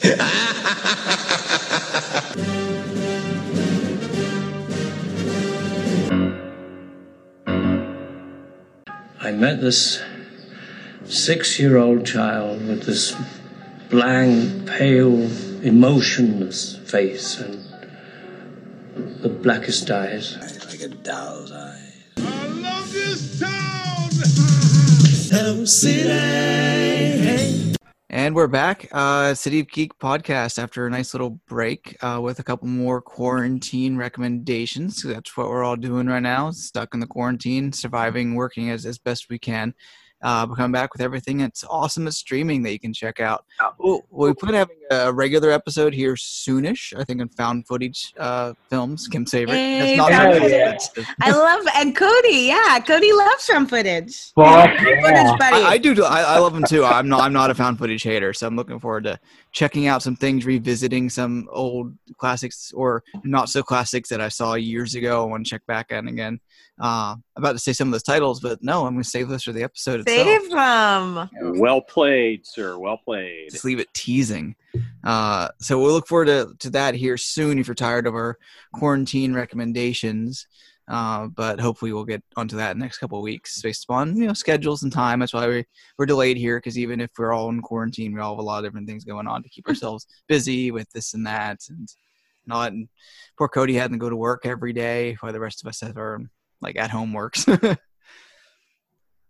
I met this six year old child with this blank, pale, emotionless face and the blackest eyes. Like a doll's eyes. I love this town! Hello, city. And we're back, uh, City of Geek podcast after a nice little break uh, with a couple more quarantine recommendations. That's what we're all doing right now, stuck in the quarantine, surviving, working as, as best we can. Uh, we're coming back with everything that's awesome at streaming that you can check out. Well, we plan having a regular episode here soonish. I think in found footage uh, films. Kim's favorite. Hey, That's found very I love and Cody, yeah, Cody loves found footage. Fuck Found yeah. footage buddy. I, I do. I, I love them too. I'm not. I'm not a found footage hater, so I'm looking forward to checking out some things, revisiting some old classics or not so classics that I saw years ago. I want to check back on again. Uh, I'm about to say some of those titles, but no, I'm going to save this for the episode itself. Save them. Well played, sir. Well played. Just leave it teasing. Uh, so we'll look forward to, to that here soon if you're tired of our quarantine recommendations. Uh, but hopefully we'll get onto that in the next couple of weeks based upon you know schedules and time. That's why we, we're delayed here because even if we're all in quarantine, we all have a lot of different things going on to keep ourselves busy with this and that and not. And poor Cody had to go to work every day while the rest of us have our like at home works. uh,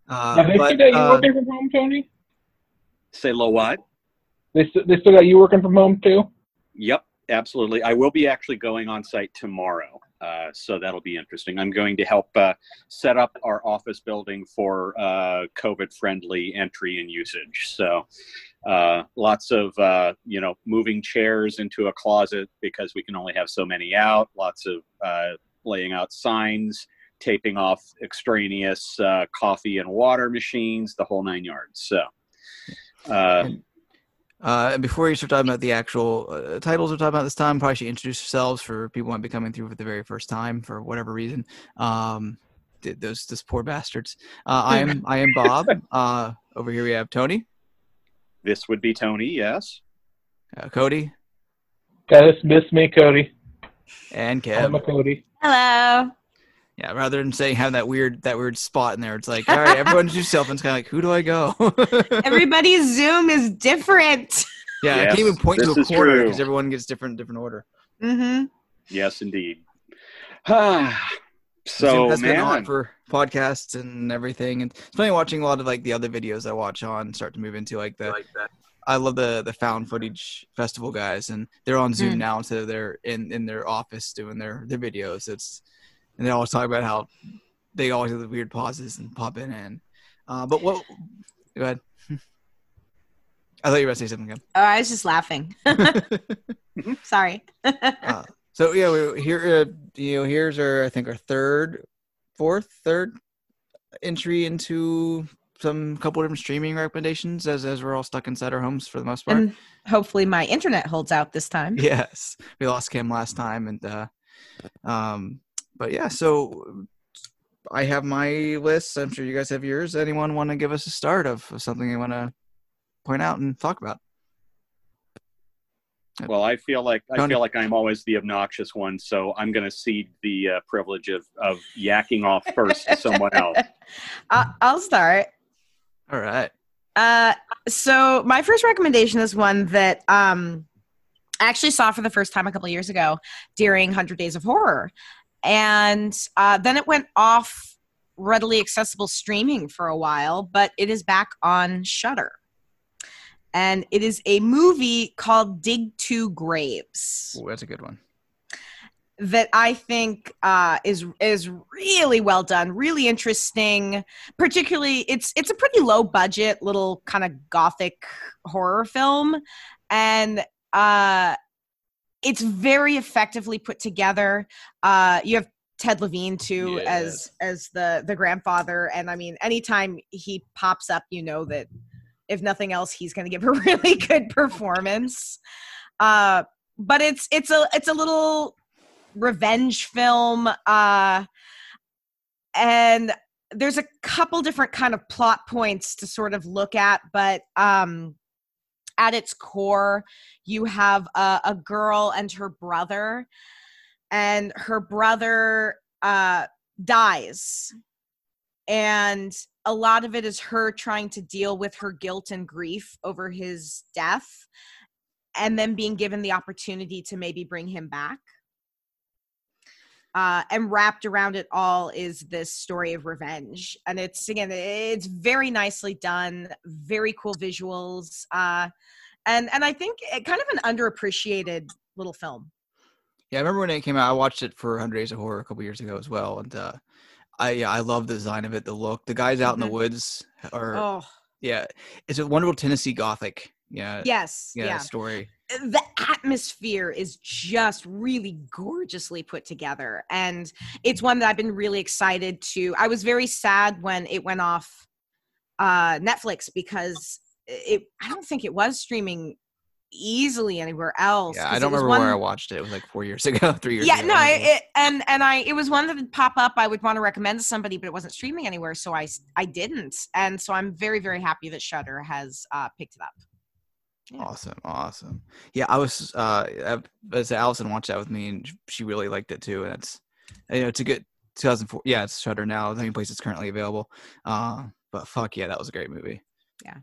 Have but, still you uh, working from home, Tony? Say low what? They, st- they still got you working from home too? Yep, absolutely. I will be actually going on site tomorrow, uh, so that'll be interesting. I'm going to help uh, set up our office building for uh, COVID-friendly entry and usage. So, uh, lots of uh, you know moving chairs into a closet because we can only have so many out. Lots of uh, laying out signs, taping off extraneous uh, coffee and water machines, the whole nine yards. So. Uh, And- Uh, and before you start talking about the actual uh, titles we're talking about this time, probably should introduce yourselves for people who might be coming through for the very first time for whatever reason. Um, th- those those poor bastards. Uh, I am I am Bob. Uh, over here we have Tony, this would be Tony, yes. uh, Cody, Got this, miss me, Cody. and I'm a Cody. Hello. Yeah, rather than saying have that weird that weird spot in there, it's like all right, everyone introduce yourself, and it's kind of like who do I go? Everybody's Zoom is different. yeah, I can't even point to a corner because everyone gets different different order. Mm-hmm. Yes, indeed. so, Zoom has been on man, for podcasts and everything, and it's funny watching a lot of like the other videos I watch on start to move into like the. I love the the found footage festival guys, and they're on Zoom Mm. now instead of they're in in their office doing their their videos. It's and they always talk about how they always have the weird pauses and pop in and. Uh, but what? Go ahead. I thought you were about to say something. Again. Oh, I was just laughing. Sorry. Uh, so yeah, we here. Uh, you know, here's our I think our third, fourth, third entry into some couple different streaming recommendations as as we're all stuck inside our homes for the most part. and hopefully my internet holds out this time. yes, we lost Kim last time, and uh, um, but yeah, so. I have my list. I'm sure you guys have yours. Anyone want to give us a start of, of something they want to point out and talk about? well, I feel like I feel like I'm always the obnoxious one, so I'm going to cede the uh, privilege of of yakking off first to someone else. I- I'll start. All right. Uh, so my first recommendation is one that um, I actually saw for the first time a couple years ago during Hundred Days of Horror, and uh, then it went off readily accessible streaming for a while, but it is back on Shudder, and it is a movie called Dig Two Graves Ooh, that's a good one. that I think uh, is is really well done, really interesting. Particularly, it's it's a pretty low budget little kind of gothic horror film, and uh, it's very effectively put together. Uh, you have Ted Levine too as as the the grandfather, and I mean, anytime he pops up, you know that if nothing else, he's going to give a really good performance. Uh, but it's it's a it's a little revenge film uh and there's a couple different kind of plot points to sort of look at but um at its core, you have a, a girl and her brother, and her brother uh, dies. And a lot of it is her trying to deal with her guilt and grief over his death, and then being given the opportunity to maybe bring him back uh, and wrapped around it all is this story of revenge and it's again it's very nicely done very cool visuals uh, and and i think it, kind of an underappreciated little film Yeah, I remember when it came out. I watched it for 100 Days of Horror a couple years ago as well, and uh, I yeah, I love the design of it, the look. The guys out in Mhm. the woods are oh yeah, it's a wonderful Tennessee Gothic. Yeah, yes yeah, yeah, story. the atmosphere is just really gorgeously put together and it's one that i've been really excited to i was very sad when it went off uh netflix because it i don't think it was streaming easily anywhere else Yeah, I don't remember where I watched it. It was like four years ago, three years yeah ago. no I I, don't know. it, and and i it was one that would pop up i would want to recommend to somebody but it wasn't streaming anywhere so I I didn't and so i'm very very happy that Shudder has uh picked it up Yeah. Awesome, awesome. Yeah, I was uh I- as Allison watched that with me and she really liked it too. And it's you know, it's a good 2004 yeah, it's Shudder now, the only place it's currently available. Uh but fuck yeah, that was a great movie. Yeah.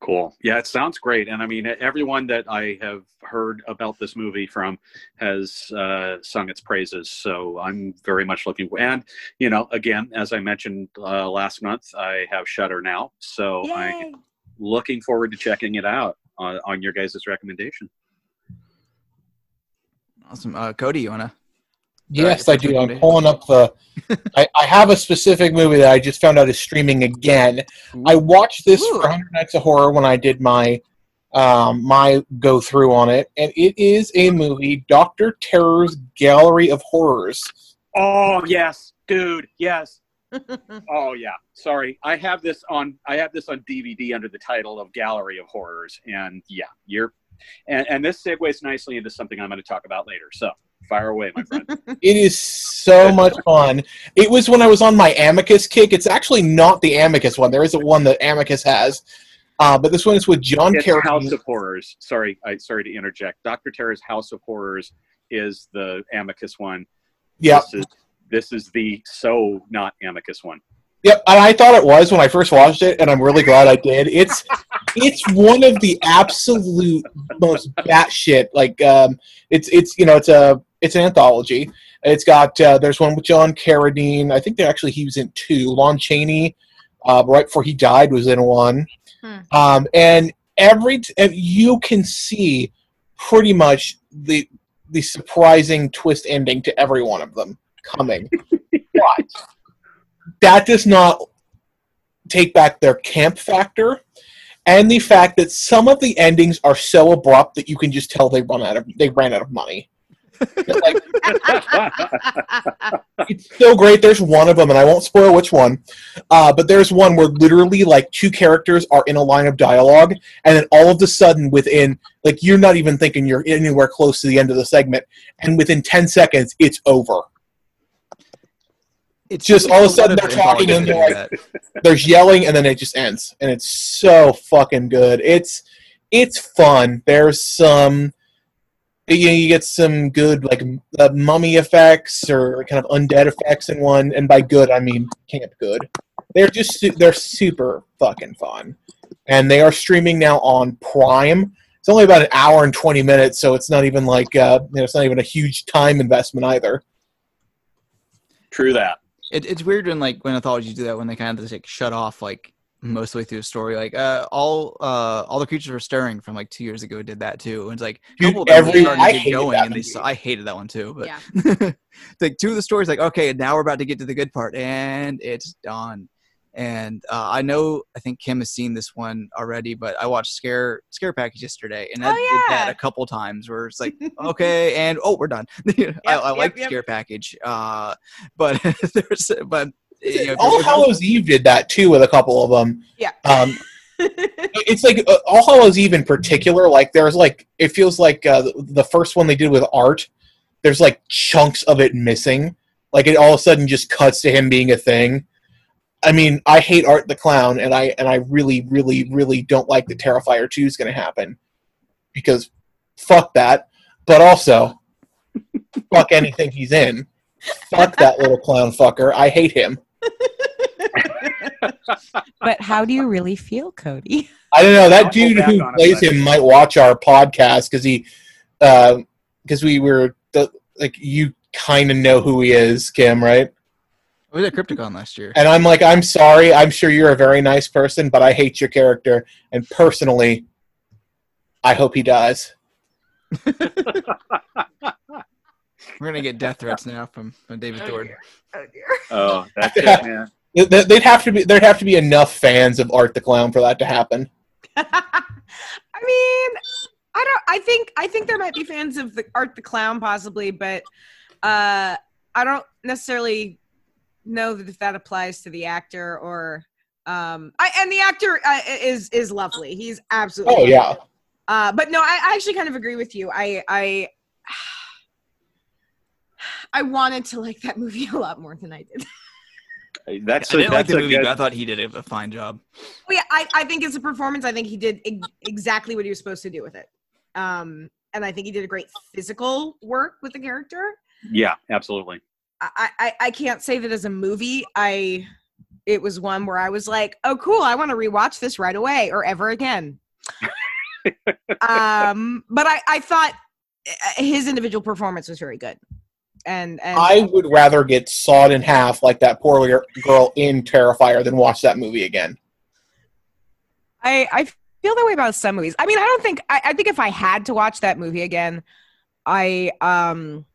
Cool. Yeah, it sounds great. And I mean, everyone that I have heard about this movie from has uh, sung its praises. So I'm very much looking. And you know, again, as I mentioned uh, last month, I have Shudder now, so I'm looking forward to checking it out on, on your guys' recommendation. Awesome. Uh Cody, you wanna Yes, your I do. I'm pulling up the. I, I have a specific movie that I just found out is streaming again. I watched this Ooh. for 100 Nights of Horror when I did my um, my go through on it, and it is a movie, Doctor Terror's Gallery of Horrors. Oh yes, dude. Yes. Oh yeah. Sorry, I have this on. I have this on DVD under the title of Gallery of Horrors, and yeah, you're. And, and this segues nicely into something I'm going to talk about later. So fire away, my friend. It is so much fun. It was when I was on my Amicus kick. It's actually not the Amicus one. There is a one that Amicus has, uh, but this one is with John it's Carradine. House of Horrors. Sorry, I sorry to interject. Doctor Terror's House of Horrors is the Amicus one. Yep. This is the so not Amicus one. Yep, and I thought it was when I first watched it, and I'm really glad I did. It's it's one of the absolute most batshit like um, it's it's you know it's a it's an anthology. It's got uh, there's one with John Carradine. I think they actually he was in two. Lon Chaney, uh, right before he died, was in one. Hmm. Um, and every t- and you can see pretty much the the surprising twist ending to every one of them coming. but that does not take back their camp factor and the fact that some of the endings are so abrupt that you can just tell they run out of they ran out of money. like, it's so great. There's one of them, and I won't spoil which one, uh, but there's one where literally like two characters are in a line of dialogue, and then all of a sudden, within like you're not even thinking you're anywhere close to the end of the segment, and within ten seconds, it's over. It's Just all of a sudden they're talking and they're that do that. there's yelling and then it just ends. And it's so fucking good. It's it's fun. There's some you, know, you get some good like uh, mummy effects or kind of undead effects in one. And by good i mean camp good. They're just su- they're super fucking fun. And they are streaming now on prime. It's only about an hour and 20 minutes so it's not even like uh, you know, it's not even a huge time investment either. True that. It, it's weird when like when anthologies do that when they kind of just like shut off like most of the way through the story. Like uh, all uh, all the creatures were stirring from like two years ago did that too. And it's like a Dude, couple of them every- I get hated going, that and they movie. s- I hated that one too. But Yeah. like two of the stories, like okay, now we're about to get to the good part, and it's done. And uh, I know I think Kim has seen this one already, but I watched Scare Scare Package yesterday, and I Oh, did that a couple times where it's like okay, and oh, we're done. I, I yep, like yep. Scare Package, uh, but there's but you know, all hallows eve did that too with a couple of them Yeah. um, it's like uh, All Hallows Eve in particular. Like there's like it feels like uh, the- the first one they did with art. There's like chunks of it missing. Like it all of a sudden just cuts to him being a thing. I mean, I hate Art the Clown, and I and I really, really, really don't like that Terrifier two is going to happen because fuck that. But also, fuck anything he's in. Fuck that little clown fucker. I hate him. But how do you really feel, Cody? I don't know that I'll dude who on plays him might watch our podcast because he, uh, because we were the, like you kind of know who he is, Kim, right? I was at Crypticon last year. And I'm like, I'm sorry. I'm sure you're a very nice person, but I hate your character. And personally, I hope he dies. We're gonna get death threats now from, from David Thornton. Oh dear. Oh, that's it, man. Th- th- They'd have to be. There'd have to be enough fans of Art the Clown for that to happen. I mean, I don't. I think I think there might be fans of the Art the Clown, possibly, but uh, I don't necessarily know that if that applies to the actor or. Um, I and the actor uh, is is lovely. He's absolutely. Oh yeah. Uh, but no, I, I actually kind of agree with you. I I I wanted to like that movie a lot more than I did. That's I a, didn't like the a movie, good. but I thought he did a, a fine job. Oh yeah, I, I think it's a performance. I think he did ex- exactly what he was supposed to do with it. Um, and I think he did a great physical work with the character. Yeah, absolutely. I, I, I can't say that as a movie, I it was one where I was like, oh cool, I want to rewatch this right away or ever again. um, but I, I thought uh, his individual performance was very good. And and I would rather get sawed in half like that poor girl in Terrifier than watch that movie again. I, I feel that way about some movies. I mean, I don't think I, I think if I had to watch that movie again, I um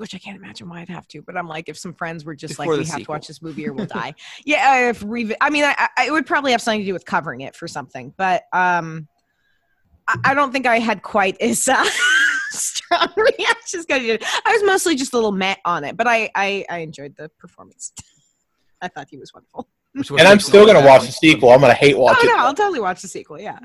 which I can't imagine why I'd have to, but I'm like, if some friends were just Before like, we the have to watch this movie or we'll die. yeah, if revi- I mean, I, I, it would probably have something to do with covering it for something, but um, I, I don't think I had quite as uh, strong reactions. 'cause you. I was mostly just a little met on it, but I, I, I enjoyed the performance. I thought he was wonderful. And I'm still gonna watch the sequel. I'm gonna hate watch oh it. no, I'll totally watch the sequel. Yeah.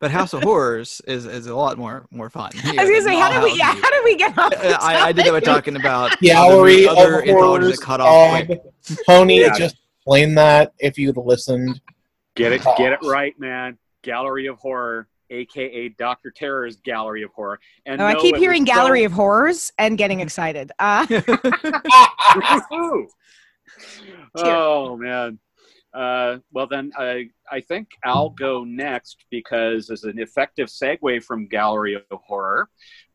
But House of Horrors is, is a lot more more fun. I was gonna say, how did we? Yeah, how did we get off? the I, I did that by topic? talking about Gallery other, other of Horrors. that cut off quick. Tony, Yeah. just explain that if you'd listened. Get it, get it right, man. Gallery of Horror, aka Doctor Terror's Gallery of Horror. And Oh, I keep hearing was so- Gallery of Horrors and getting excited. Uh, oh man. Uh, well then, I I think I'll go next because as an effective segue from Gallery of Horror,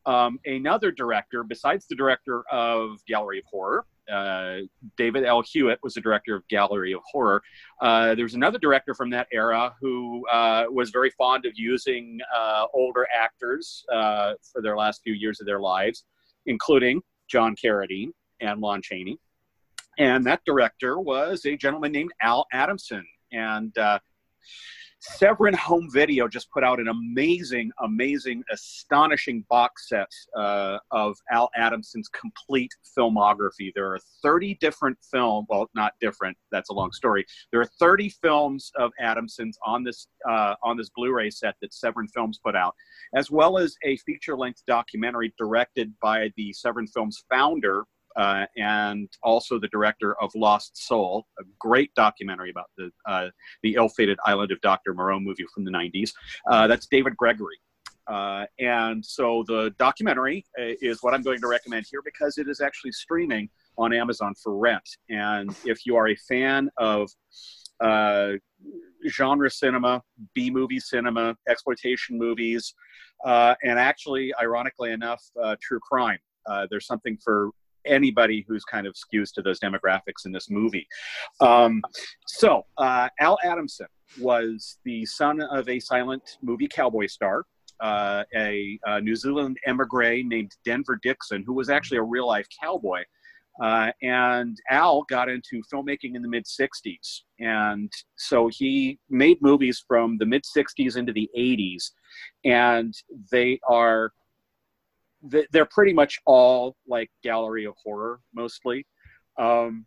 um, another director besides the director of Gallery of Horror, uh, David L. Hewitt was the director of Gallery of Horror. Uh, there was another director from that era who uh, was very fond of using uh, older actors uh, for their last few years of their lives, including John Carradine and Lon Chaney. And that director was a gentleman named Al Adamson. And uh, Severin Home Video just put out an amazing, amazing, astonishing box set uh, of Al Adamson's complete filmography. There are 30 different film, well, not different. That's a long story. There are 30 films of Adamson's on this uh, on this Blu-ray set that Severin Films put out, as well as a feature-length documentary directed by the Severin Films founder, uh, and also the director of Lost Soul, a great documentary about the uh, the ill-fated Island of Dr. Moreau movie from the 90s. Uh, that's David Gregory. Uh, and so the documentary uh, is what I'm going to recommend here because it is actually streaming on Amazon for rent. And if you are a fan of uh, genre cinema, B movie cinema, exploitation movies, and actually, ironically enough, true crime, uh, there's something for anybody who's kind of skews to those demographics in this movie. Um, so, uh, Al Adamson was the son of a silent movie cowboy star, uh, a, uh New Zealand emigre named Denver Dixon, who was actually a real life cowboy. Uh, and Al got into filmmaking in the mid 60s. And so he made movies from the mid 60s into the 80s. And they are they're pretty much all like gallery of horror mostly um,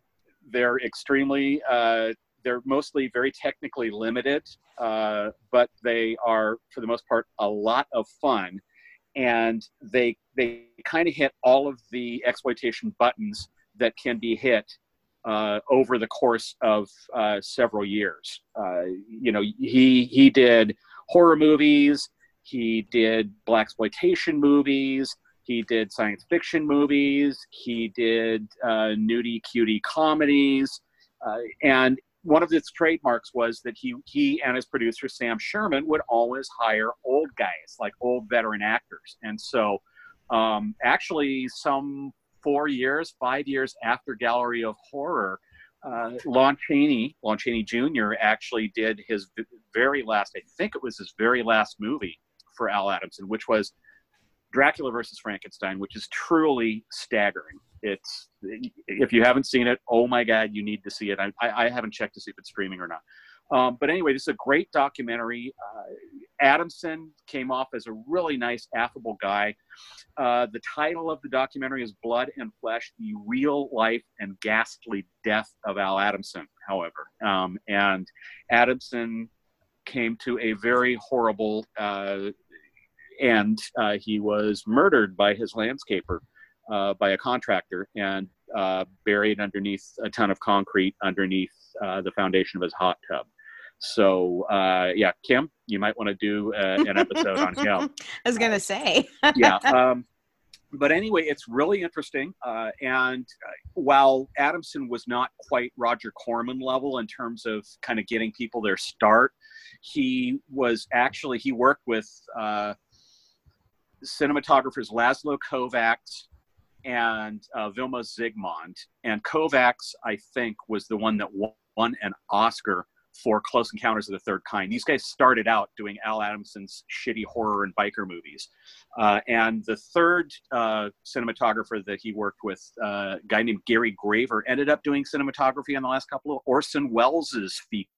they're extremely uh, they're mostly very technically limited uh, but they are for the most part a lot of fun and they they kind of hit all of the exploitation buttons that can be hit uh, over the course of uh, several years. Uh, you know, he he did horror movies, he did black exploitation movies, he did science fiction movies, he did uh, nudie cutie comedies, uh, and one of his trademarks was that he he and his producer Sam Sherman would always hire old guys, like old veteran actors, and so um, actually some four years, five years after Gallery of Horror, uh, Lon Chaney, Lon Chaney Jr. actually did his very last, I think it was his very last movie for Al Adamson, which was Dracula versus Frankenstein, which is truly staggering. It's if you haven't seen it, oh my god, you need to see it. I, I, haven't checked to see if it's streaming or not. Um, but anyway, this is a great documentary. Uh, Adamson came off as a really nice, affable guy. Uh, the title of the documentary is Blood and Flesh The Real Life and Ghastly Death of Al Adamson, however. Um, and Adamson came to a very horrible uh, end. Uh, he was murdered by his landscaper, uh, by a contractor, and uh, buried underneath a ton of concrete underneath the foundation of his hot tub. So uh, yeah, Kim, you might want to do uh, an episode on him. I was gonna say. yeah. Um, but anyway, it's really interesting. Uh, and uh, while Adamson was not quite Roger Corman level in terms of kind of getting people their start, he was actually he worked with uh, cinematographers Laszlo Kovacs and uh, Vilmos Zsigmond. And Kovacs, I think, was the one that won an Oscar for Close Encounters of the Third Kind. These guys started out doing Al Adamson's shitty horror and biker movies. Uh, and the third uh, cinematographer that he worked with, uh, a guy named Gary Graver, ended up doing cinematography on the last couple of Orson Welles's feature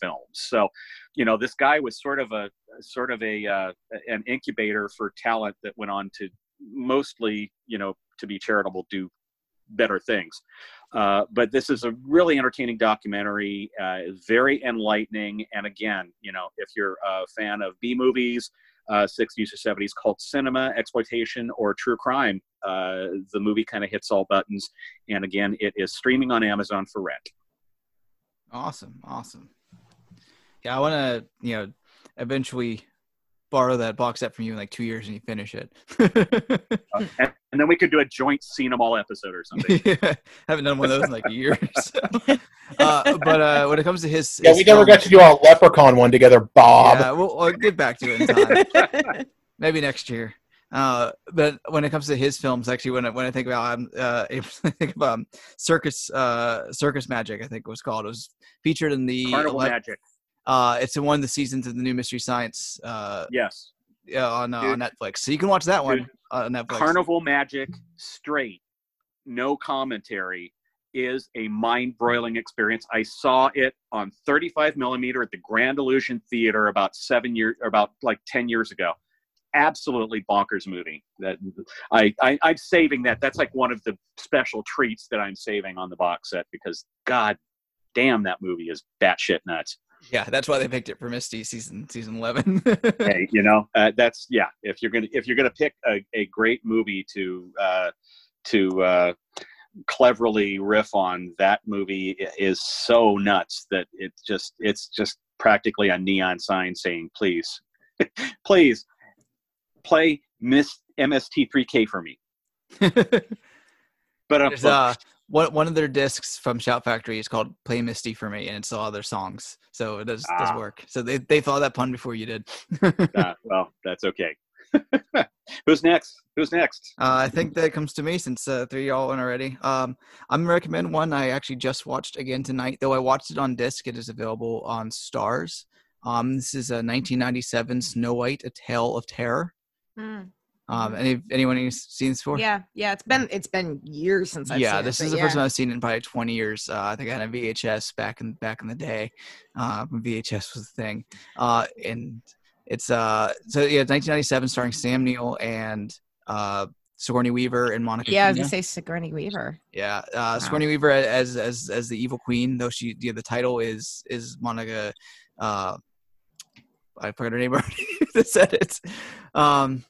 films. So, you know, this guy was sort of a sort of a uh, an incubator for talent that went on to mostly, you know, to be charitable, do better things. Uh, but this is a really entertaining documentary, uh, very enlightening. And again, you know, if you're a fan of B movies, uh, 60s or 70s cult cinema, exploitation, or true crime, uh, the movie kind of hits all buttons. And again, it is streaming on Amazon for rent. Awesome, awesome. Yeah, I want to, you know, eventually borrow that box set from you in like two years and you finish it. uh, and, and, then we could do a joint scene them all episode or something. yeah, haven't done one of those in like years. So. Uh, but uh, when it comes to his, yeah, his we never got to do a Leprechaun one together, Bob. Yeah, we'll, we'll get back to it in time. Maybe next year. Uh, but when it comes to his films, actually, when I, when I think about um, uh, I think about um, Circus uh, Circus Magic, I think it was called. It was featured in the Carnival 11, Magic. Uh, it's in one of the seasons of the new Mystery Science. Uh, yes. Yeah, on, uh, on Netflix, so you can watch that one Dude, on Netflix. Carnival Magic, straight, no commentary, is a mind-broiling experience. I saw it on 35 millimeter at the Grand Illusion Theater about seven years, about like 10 years ago. Absolutely bonkers movie. That I, I I'm saving that. That's like one of the special treats that I'm saving on the box set because God damn, that movie is batshit nuts. Yeah, that's why they picked it for Misty season season eleven. hey, you know uh, that's yeah. If you're gonna if you're gonna pick a, a great movie to uh, to uh, cleverly riff on, that movie is so nuts that it just it's just practically a neon sign saying please, please play Miss MST3K for me. but uh, one one of their discs from Shout Factory is called "Play Misty for Me," and it's all their songs, so it does ah. does work. So they they thought that pun before you did. uh, well, that's okay. Who's next? Who's next? Uh, I think that comes to me since uh, three y'all went already. Um, I'm gonna recommend one I actually just watched again tonight. Though I watched it on disc, it is available on Starz. Um, this is a 1997 Snow White: A Tale of Terror. Mm. Um, any anyone seen this before? Yeah, yeah. It's been it's been years since I've yeah. this it, is the yeah. first time I've seen it in probably twenty years. Uh, I think I had a VHS back in back in the day uh, VHS was the thing. Uh, and it's uh so yeah, 1997, starring Sam Neill and uh, Sigourney Weaver and Monica. Yeah, Pena. I was gonna say Sigourney Weaver. Yeah, uh, wow. Sigourney Weaver as as as the evil queen, though she yeah, the title is is Monica. Uh, I forgot her name already. that said it. Um,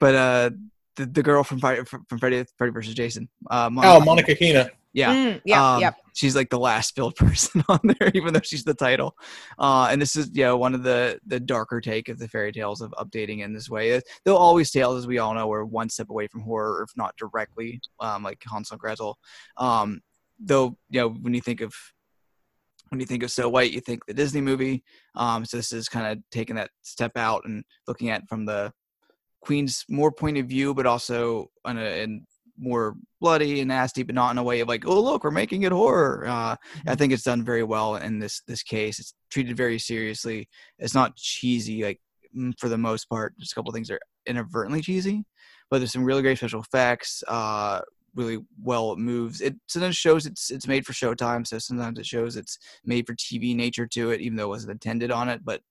but uh, the, the girl from Friday from from Freddy Freddy versus Jason. Uh, Oh, Monica Keena. Yeah. Mm, yeah, Um, yep. She's like the last filled person on there, even though she's the title. Uh, and this is yeah one of the the darker take of the fairy tales of updating in this way. They'll always tales, as we all know, are one step away from horror, if not directly, um, like Hansel and Gretel. Um, though you know when you think of when you think of So White, you think the Disney movie. Um, so this is kind of taking that step out and looking at it from the Queen's more point of view, but also on a in more bloody and nasty, but not in a way of like, oh look, we're making it horror. Uh, I think it's done very well in this this case. It's treated very seriously. It's not cheesy like mm, for the most part. Just a couple things are inadvertently cheesy, but there's some really great special effects. Uh, really well it moves. It sometimes shows it's it's made for Showtime, so sometimes it shows it's made for TV nature to it, even though it wasn't intended on it. But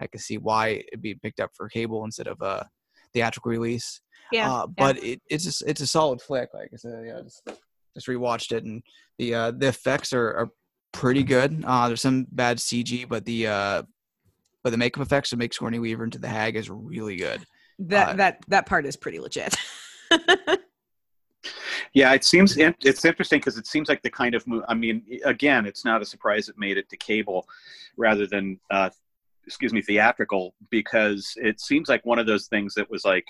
I can see why it'd be picked up for cable instead of a theatrical release. Yeah. Uh, but it, it's just it's a solid flick. Like I said, yeah, just just rewatched it, and the uh, the effects are, are pretty good. Uh, there's some bad CG, but the uh, but the makeup effects that make Sigourney Weaver into the Hag is really good. that uh, that that part is pretty legit. Yeah, it seems it's interesting because it seems like the kind of move. I mean, again, it's not a surprise it made it to cable rather than, uh, excuse me, theatrical because it seems like one of those things that was like.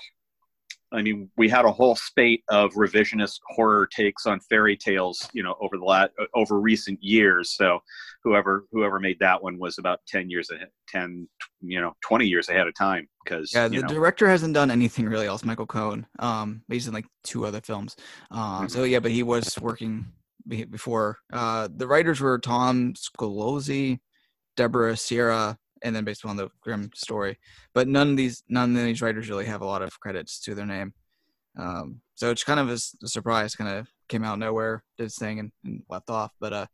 I mean, we had a whole spate of revisionist horror takes on fairy tales, you know, over the last over recent years. So, whoever whoever made that one was about ten years ahead, ten, you know, twenty years ahead of time. Because Yeah, the know, director hasn't done anything really else. Michael Cohen. Um, he's in like two other films. Uh, so yeah, but he was working before. Uh, the writers were Tom Szollosi, Deborah Serra, and then based on the Grimm story. But none of these none of these writers really have a lot of credits to their name. Um, so it's kind of a surprise. Kind of came out of nowhere, did its thing, and, and left off. But uh,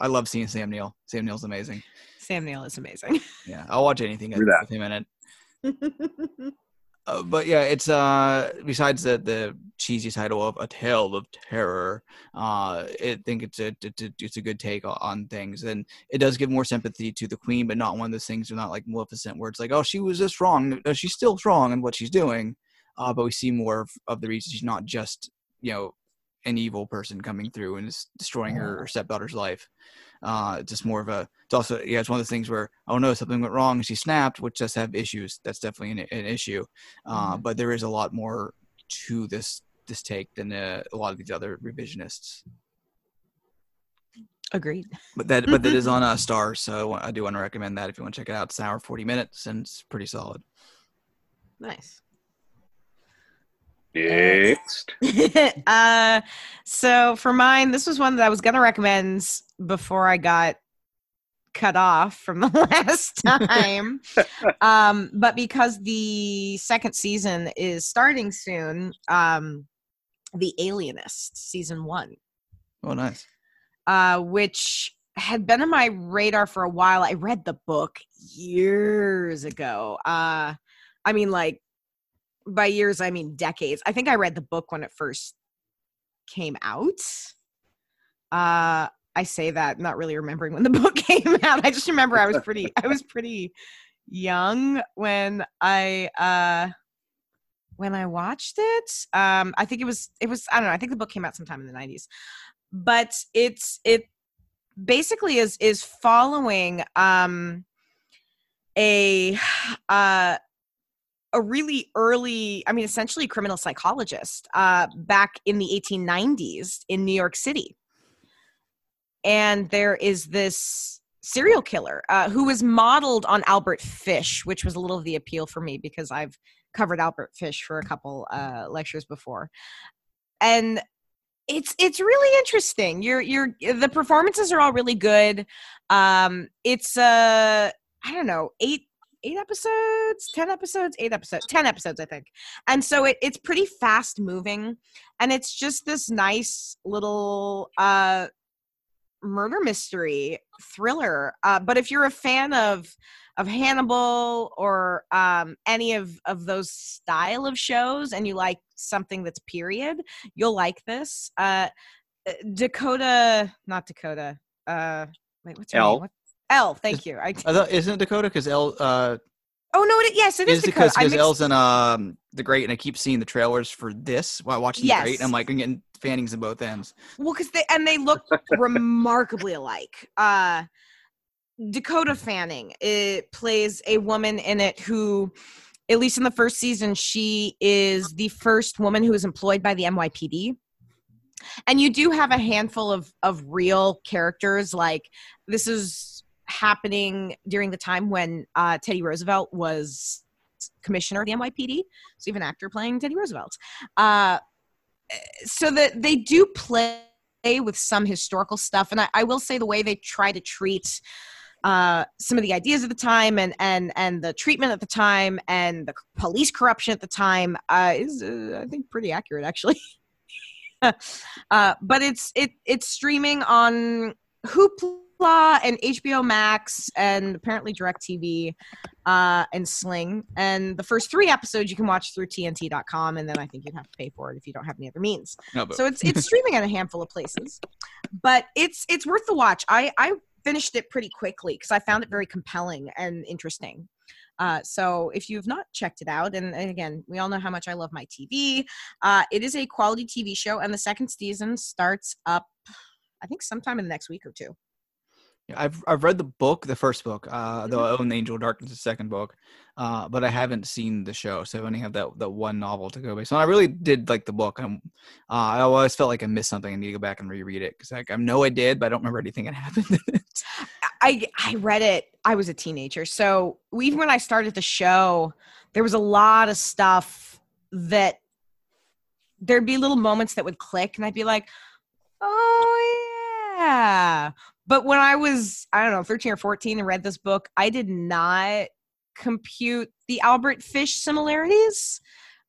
I love seeing Sam Neill. Sam Neill's amazing. Sam Neill is amazing. Yeah, I'll watch anything Do that. with him in it. Uh, but yeah, it's uh besides the the cheesy title of A Tale of Terror, uh, I think it's a it's a, it's a good take on things, and it does give more sympathy to the Queen, but not one of those things. Are not like Maleficent, where it's like, oh, she was just wrong, she's still wrong in what she's doing, uh, but we see more of, of the reason she's not just you know an evil person coming through and just destroying her, her stepdaughter's life. Uh, it's just more of a. It's also yeah, it's one of those things where oh no, something went wrong and she snapped, which does have issues. That's definitely an, an issue. Uh, But there is a lot more to this this take than uh, a lot of these other revisionists. Agreed. But that but that is on uh, star, so I, I do want to recommend that if you want to check it out. It's an hour forty minutes and it's pretty solid. Nice. Next. uh, so for mine, this was one that I was gonna recommend before I got cut off from the last time. um, but because the second season is starting soon, um, The Alienist season one, Oh, nice. uh, which had been on my radar for a while. I read the book years ago. Uh, I mean, like by years, I mean decades. I think I read the book when it first came out. Uh, I say that not really remembering when the book came out. I just remember I was pretty I was pretty young when I uh when I watched it. Um I think it was it was I don't know, I think the book came out sometime in the 90s. But it's it basically is is following um a uh a really early i mean essentially criminal psychologist uh back in the 1890s in new york city. And there is this serial killer uh, who was modeled on albert fish which was a little of the appeal for me because i've covered albert fish for a couple uh lectures before. And it's it's really interesting. You're you're the performances are all really good. Um it's uh i don't know eight eight episodes, 10 episodes, eight episodes, 10 episodes, I think. And so it, it's pretty fast moving and it's just this nice little uh, murder mystery thriller. Uh, but if you're a fan of, of Hannibal or um, any of, of those style of shows and you like something that's period, you'll like this. Uh, Dakota, not Dakota. Uh, wait, what's her Elle. name? What- Elle, thank you. I, I thought isn't it Dakota because L uh Oh no! It, yes, it is, Is Dakota. because I because mixed- Elle's in um the Great, and I keep seeing the trailers for this while watching the Great. Yes. I'm like, I'm getting fannings in both ends. Well, because they and they look remarkably alike. Uh, Dakota Fanning it plays a woman in it who, at least in the first season, she is the first woman who is employed by the NYPD. And you do have a handful of of real characters. Like this is happening during the time when uh, Teddy Roosevelt was commissioner of the NYPD. So an actor playing Teddy Roosevelt. Uh, so that they do play with some historical stuff and I, I will say the way they try to treat uh, some of the ideas at the time and and and the treatment at the time and the police corruption at the time uh, is uh, I think pretty accurate actually. uh, but it's it it's streaming on Hoopla and HBO Max and apparently DirecTV uh, and Sling. And the first three episodes you can watch through TNT.com, and then I think you'd have to pay for it if you don't have any other means. No, So it's it's streaming at a handful of places, but it's it's worth the watch. I I finished it pretty quickly because I found it very compelling and interesting. Uh, so if you've not checked it out, and, and again, we all know how much I love my TV. Uh, it is a quality TV show, and the second season starts up, I think, sometime in the next week or two. I've I've read the book, the first book, uh, the Mm-hmm. Own Angel Darkness, the second book, uh, but I haven't seen the show, so I only have that that one novel to go based on. I really did like the book. I'm, uh, I always felt like I missed something. I need to go back and reread it because like I know I did, but I don't remember anything that happened. in it. I I read it. I was a teenager, so even when I started the show, there was a lot of stuff that there'd be little moments that would click, and I'd be like, "Oh yeah." But when I was I don't know thirteen or fourteen and read this book, I did not compute the Albert Fish similarities.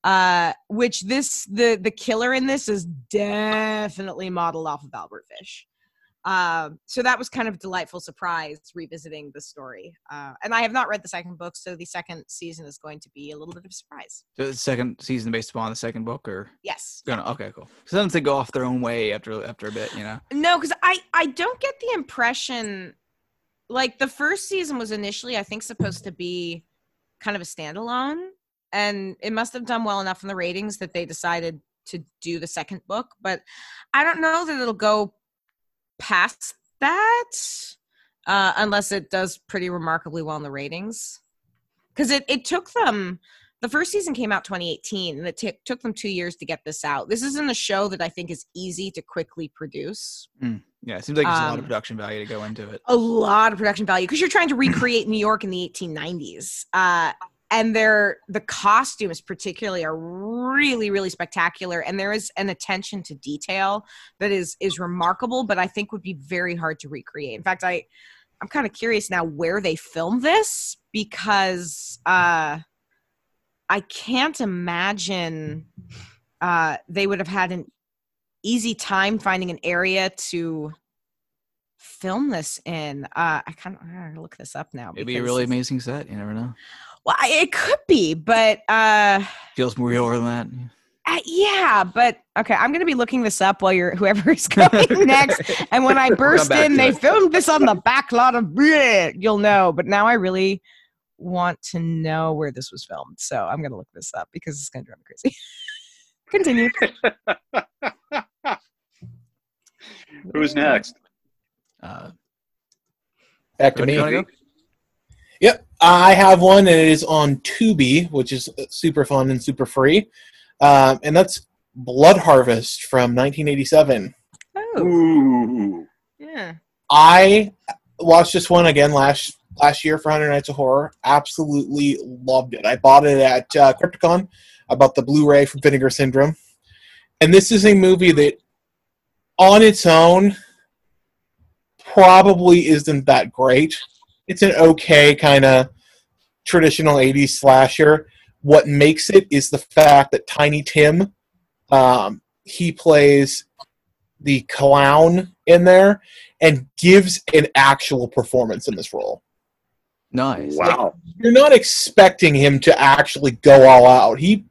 Uh, which this the the killer in this is definitely modeled off of Albert Fish. Um, so that was kind of a delightful surprise revisiting the story. Uh, and I have not read the second book, so the second season is going to be a little bit of a surprise. So the second season based upon the second book, or Yes. gonna okay, cool. So then they go off their own way after after a bit, you know. No, because I I don't get the impression like the first season was initially I think supposed to be kind of a standalone, and it must have done well enough in the ratings that they decided to do the second book. But I don't know that it'll go past that uh, unless it does pretty remarkably well in the ratings. Because it it took them. The first season came out 2018, and it t- took them two years to get this out. This isn't a show that I think is easy to quickly produce. Yeah, it seems like there's a lot of Um, production value to go into it. a lot of production value because you're trying to recreate New York in the 1890s. Uh, and they're the costumes particularly are really really spectacular and there is an attention to detail that is is remarkable but i think would be very hard to recreate in fact i i'm kind of curious now where they filmed this because uh i can't imagine uh they would have had an easy time finding an area to film this in uh i kind of look this up now It'd be a really amazing set. You never know. Well I- it could be but uh Feels more real than that. Uh, yeah, but okay, I'm gonna be looking this up while you're whoever is going next. And when I burst in, they it. filmed this on the back lot of bleh, you'll know. But now I really want to know where this was filmed, so I'm gonna look this up because it's gonna drive me crazy. Continue. Who's next? Uh, Back to me. you wanna go? Yep, I have one, and it is on Tubi, which is uh, super fun and super free, um, and that's Blood Harvest from 1987. Oh, Ooh. yeah. I watched this one again last last year for Hundred Nights of Horror. Absolutely loved it. I bought it at uh, Crypticon. I bought the Blu-ray from Vinegar Syndrome, and this is a movie that, on its own, probably isn't that great. It's an okay kind of traditional '80s slasher. What makes it is the fact that Tiny Tim, um, he plays the clown in there and gives an actual performance in this role. nice. Wow. You're not expecting him to actually go all out. He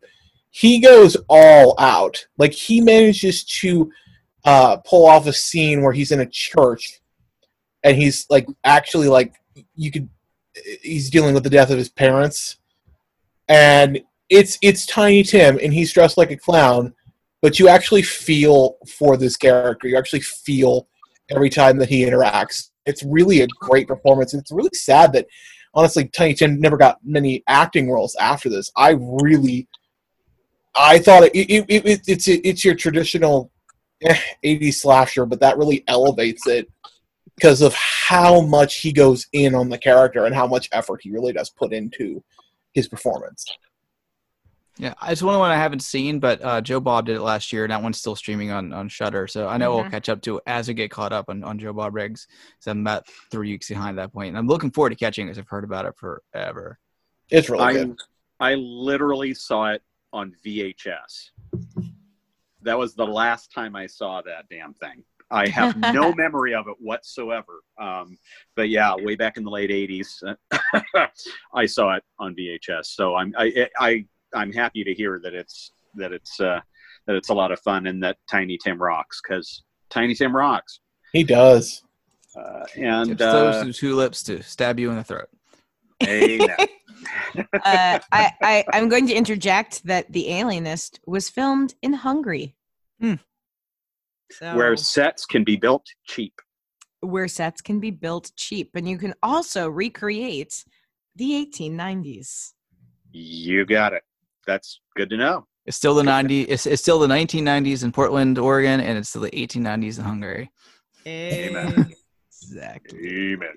he goes all out. Like he manages to uh, pull off a scene where he's in a church and he's like actually like you could he's dealing with the death of his parents and it's it's Tiny Tim, and he's dressed like a clown, but you actually feel for this character. You actually feel every time that he interacts. It's really a great performance, and it's really sad that honestly Tiny Tim never got many acting roles after this. I really, I thought it, it, it, it it's it's your traditional eh, 80s slasher, but that really elevates it because of how much he goes in on the character and how much effort he really does put into his performance. Yeah, it's one of one I haven't seen, but uh, Joe Bob did it last year, and that one's still streaming on on Shudder. So I know Mhm. we'll catch up to it as we get caught up on, on Joe Bob Briggs. So I'm about three weeks behind that point, and I'm looking forward to catching it because I've heard about it forever. It's really I good. I literally saw it on VHS. That was the last time I saw that damn thing. I have no memory of it whatsoever. Um, but yeah, way back in the late '80s, I saw it on VHS. So I'm I, I I'm happy to hear that it's that it's uh, that it's a lot of fun and that Tiny Tim rocks because Tiny Tim rocks. He does. Uh, and Tips those uh, to two lips to stab you in the throat. amen. uh, I, I, I'm going to interject that The Alienist was filmed in Hungary. Hmm. So, where sets can be built cheap. where sets can be built cheap, and you can also recreate the 1890s. You got it. That's good to know. It's still the 90. It's, it's still the 1990s in Portland, Oregon, and it's still the 1890s in Hungary. Amen. Exactly. Amen.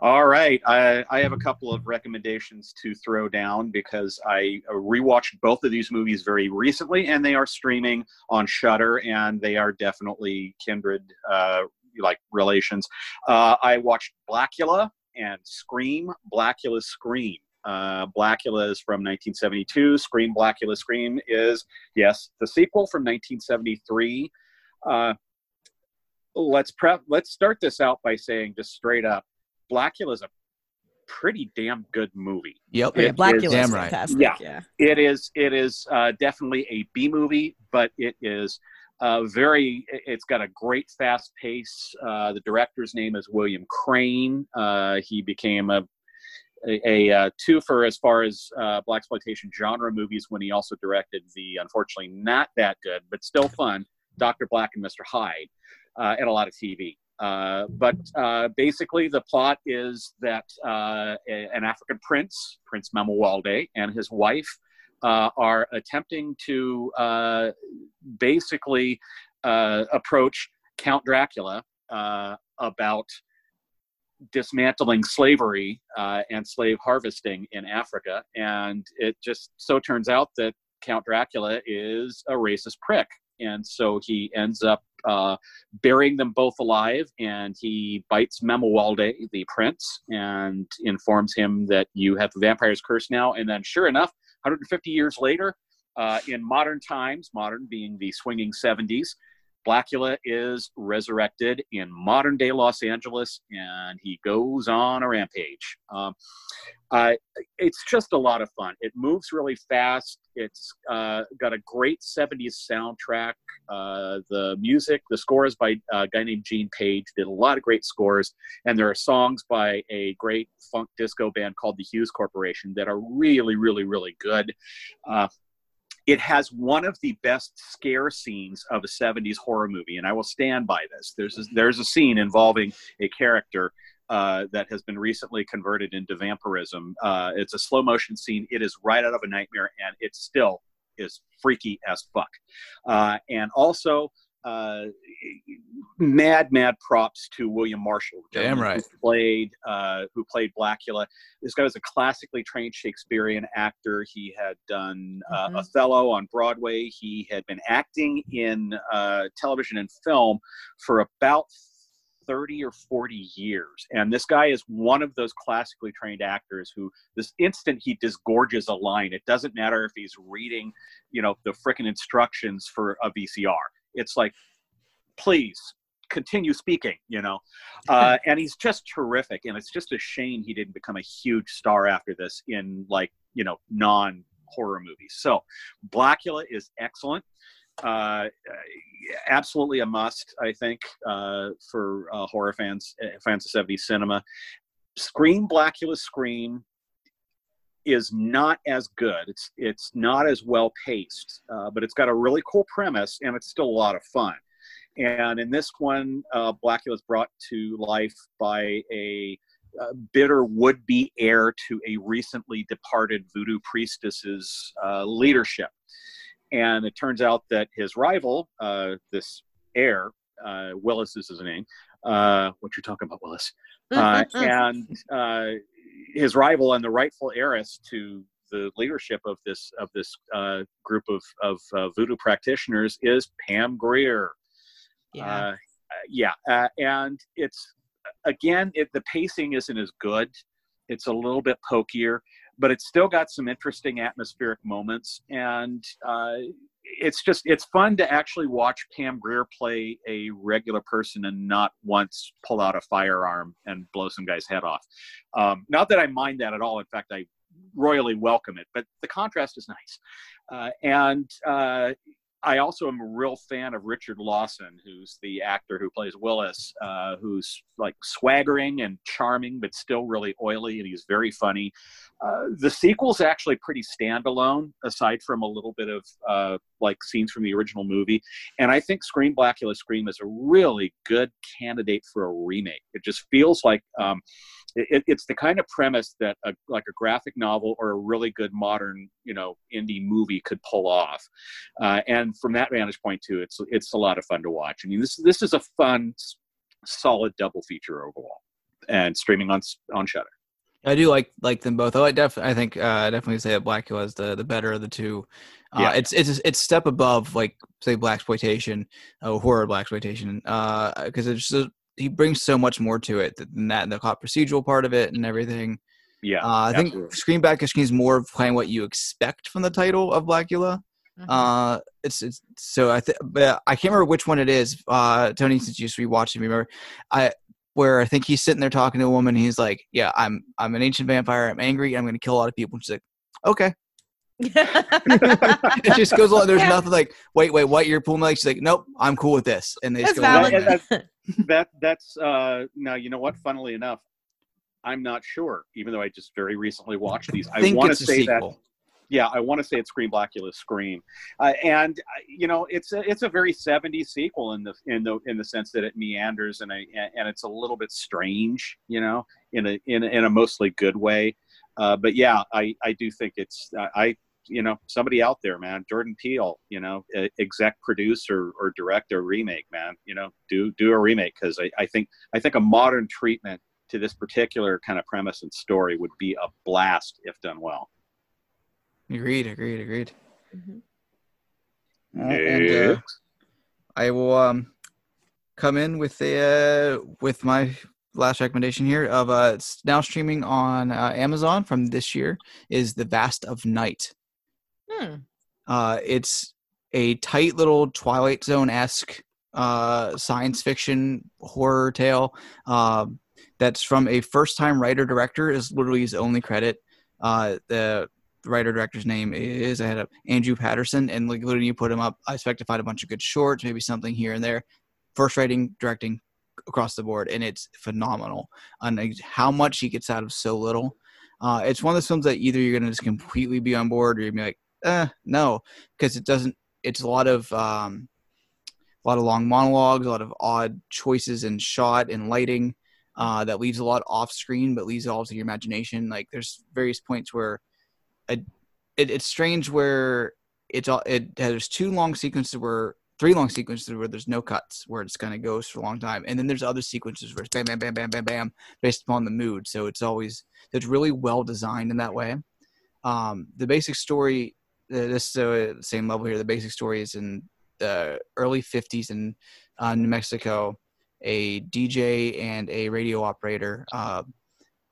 All right. I, I have a couple of recommendations to throw down because I rewatched both of these movies very recently and they are streaming on Shudder and they are definitely kindred uh, like relations. Uh, I watched Blacula and Scream, Blacula Scream. Uh, Blacula is from 1972. Scream, Blacula Scream is, yes, the sequel from 1973. Uh, let's prep let's start this out by saying just straight up blacula is a pretty damn good movie Yep. Yeah, It Blacula's is- Damn right. fantastic. Yeah. yeah. it is it is uh, definitely a b movie but it is uh, very it's got a great fast pace uh, the director's name is william crain uh, he became a a, a uh, twofer as far as uh, black exploitation genre movies when he also directed the unfortunately not that good but still fun dr black and mr hyde uh, and a lot of tv uh, but uh, basically, the plot is that uh, a- an African prince, Prince Mamuwalde, and his wife uh, are attempting to uh, basically uh, approach Count Dracula about dismantling slavery and slave harvesting in Africa. And it just so turns out that Count Dracula is a racist prick. And so he ends up uh, burying them both alive, and he bites Mamuwalde, the prince, and informs him that you have the vampire's curse now. And then, sure enough, 150 years later, uh, in modern times, modern being the swinging 70s, Blacula is resurrected in modern day Los Angeles, and he goes on a rampage. Um, uh, it's just a lot of fun. It moves really fast. It's uh, got a great 70s soundtrack. Uh, the music, the score is by a guy named Gene Page, did a lot of great scores. And there are songs by a great funk disco band called the Hues Corporation that are really, really, really good. It has one of the best scare scenes of a 70s horror movie, and I will stand by this. There's a, there's a scene involving a character uh, that has been recently converted into vampirism. Uh, it's a slow motion scene. It is right out of a nightmare, and it still is freaky as fuck. Uh, and also, uh, mad, mad props to William Marshall, Damn right. Who played uh, who played Blacula. This guy was a classically trained Shakespearean actor. He had done uh, Mhm. Othello on Broadway. He had been acting in uh, television and film for about 30 or 40 years. And this guy is one of those classically trained actors who, this instant he disgorges a line, it doesn't matter if he's reading, you know, the frickin' instructions for a VCR. It's like, please continue speaking, you know. Uh, and he's just terrific. And it's just a shame he didn't become a huge star after this in, like, you know, non horror movies. So, Blacula is excellent. Uh, absolutely a must, I think, uh, for uh, horror fans, uh, fans of 70s cinema. Scream, Blacula, Scream is not as good. It's it's not as well paced, uh, but it's got a really cool premise and it's still a lot of fun. And in this one, uh, Blacula is brought to life by a uh, bitter would-be heir to a recently departed voodoo priestess's uh, leadership. And it turns out that his rival, uh, this heir, uh, Willis is his name. Uh, what you're talking about, Willis? Uh, and uh, his rival and the rightful heiress to the leadership of this of this uh, group of of uh, voodoo practitioners is Pam Grier. Yeah. Uh, yeah, uh, and it's again, it, the pacing isn't as good. It's a little bit pokier, but it's still got some interesting atmospheric moments, and uh, it's just it's fun to actually watch Pam Grier play a regular person and not once pull out a firearm and blow some guy's head off. Um, not that I mind that at all. In fact, I royally welcome it. But the contrast is nice, uh, and uh, I also am a real fan of Richard Lawson, who's the actor who plays Willis, uh, who's like swaggering and charming, but still really oily, and he's very funny. Uh, the sequel's actually pretty standalone, aside from a little bit of uh, like scenes from the original movie. And I think Scream Blacula Scream is a really good candidate for a remake. It just feels like um, it, it's the kind of premise that a, like a graphic novel or a really good modern you know indie movie could pull off uh, and from that vantage point too it's it's a lot of fun to watch i mean this this is a fun solid double feature overall and streaming on on shudder I do like like them both. Oh, I def I think uh, I definitely say that Blacula is the the better of the two. Uh, Yeah. It's it's it's step above like say black exploitation, uh, horror black exploitation, because it's just he brings so much more to it than that the cop procedural part of it and everything. yeah Uh, I think absolutely. Scream Back Screen is more of playing what you expect from the title of Blacula. Mhm. Uh, it's it's so I think, but I can't remember which one it is. Uh, Tony, since you just rewatched it, remember, I where I think he's sitting there talking to a woman. He's like, "Yeah, I'm I'm an ancient vampire. I'm angry. I'm going to kill a lot of people." And she's like, "Okay." it just goes along. There's Yeah. nothing like, "Wait, wait, what?" You're pulling my leg. She's like, "Nope, I'm cool with this." And they just That's go along valid. with That- it. that that's uh now you know what? Funnily enough i'm not sure even though i just very recently watched these. I think want to say that yeah i want to say it's scream blacula scream. Uh, and uh, you know it's a it's a very 70s sequel in the in the in the sense that it meanders and a, and it's a little bit strange you know in a in a, in a mostly good way. Uh, but yeah i i do think it's i you know somebody out there man jordan peele you know exec produce or, or direct a remake man you know do do a remake because I, I think i think a modern treatment to this particular kind of premise and story would be a blast if done well Agreed. Agreed. Agreed. Mhm. Uh, and, uh, I will um come in with a uh, with my last recommendation here of uh it's now streaming on uh, Amazon from this year is The Vast of Night. Hmm. Uh it's a tight little Twilight Zone esque uh science fiction horror tale um that's from a first time writer director is literally his only credit. Uh the writer director's name is I had Andrew Patterson and like literally you put him up I expect to find a bunch of good shorts maybe something here and there first writing directing across the board and it's phenomenal on how much he gets out of so little uh, it's one of those films that either you're gonna just completely be on board or you're gonna be like eh no because it doesn't it's a lot of um, a lot of long monologues a lot of odd choices in shot and lighting uh, that leaves a lot off screen but leaves it all to your imagination. Like there's various points where it, it's strange where it's all it has two long sequences where three long sequences where there's no cuts where it's kind of goes for a long time and then there's other sequences where it's bam bam bam bam bam bam based upon the mood. So it's always it's really well designed in that way. Um, the basic story this is uh, the same level here the basic story is in the early 50s in uh, new mexico a dj and a radio operator uh,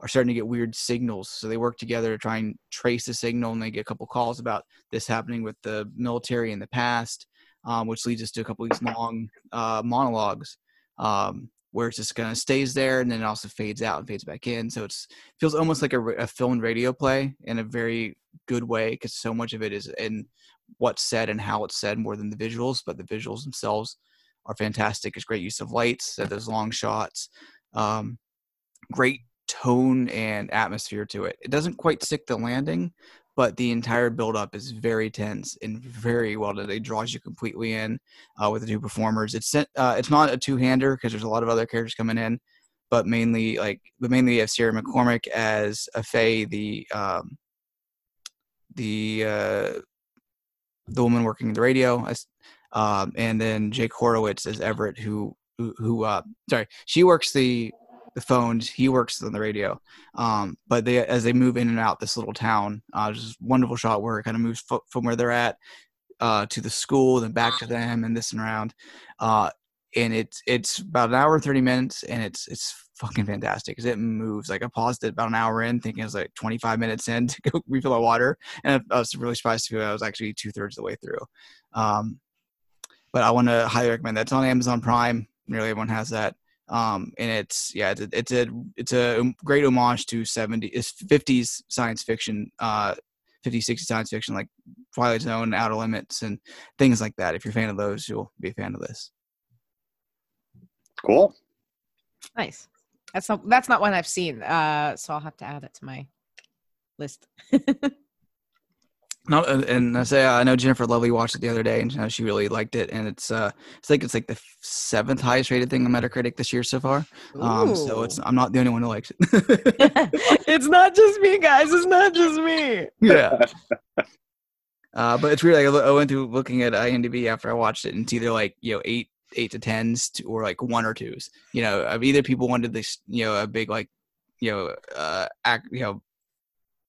are starting to get weird signals. So they work together to try and trace the signal, and they get a couple calls about this happening with the military in the past, um, which leads us to a couple of these long uh, monologues um, where it just kind of stays there and then it also fades out and fades back in. So it's feels almost like a, a film and radio play in a very good way because so much of it is in what's said and how it's said more than the visuals, but the visuals themselves are fantastic. It's great use of lights, those long shots. Um, great tone and atmosphere to it. It doesn't quite stick the landing, but the entire build up is very tense and very well done. It draws you completely in uh, with the two performers. It's uh, it's not a two hander because there's a lot of other characters coming in, but mainly like but mainly you have Sierra McCormick as a Faye, the um, the uh, the woman working the radio, um, and then Jake Horowitz as Everett, who who, who uh, sorry, she works the the phones. He works on the radio. Um, but they as they move in and out this little town, uh, just wonderful shot where it kind of moves from where they're at uh, to the school, then back to them, and this and around. Uh, and it's it's about an hour and thirty minutes, and it's it's fucking fantastic because it moves. Like I paused it about an hour in, thinking it was like twenty five minutes in to go refill my water, and I was really surprised to feel I was actually two thirds of the way through. Um, but I want to highly recommend that. It's on Amazon Prime. Nearly everyone has that. Um, and it's yeah, it's a, it's a it's a great homage to 70s, 50s science fiction, uh, 50s, 60s science fiction like Twilight Zone, Outer Limits, and things like that. If you're a fan of those, you'll be a fan of this. Cool. Nice. That's not that's not one I've seen. Uh, so I'll have to add it to my list. No, and I say I know Jennifer Lovely watched it the other day, and she really liked it. And it's uh, it's like it's like the seventh highest rated thing on Metacritic this year so far. Um, so it's I'm not the only one who likes it. it's not just me, guys. It's not just me. yeah. Uh, but it's weird. Like I went through looking at IMDb after I watched it, and it's either like you know eight eight to tens to, or like one or twos. You know, either people wanted this, you know, a big like, you know, uh, act, you know,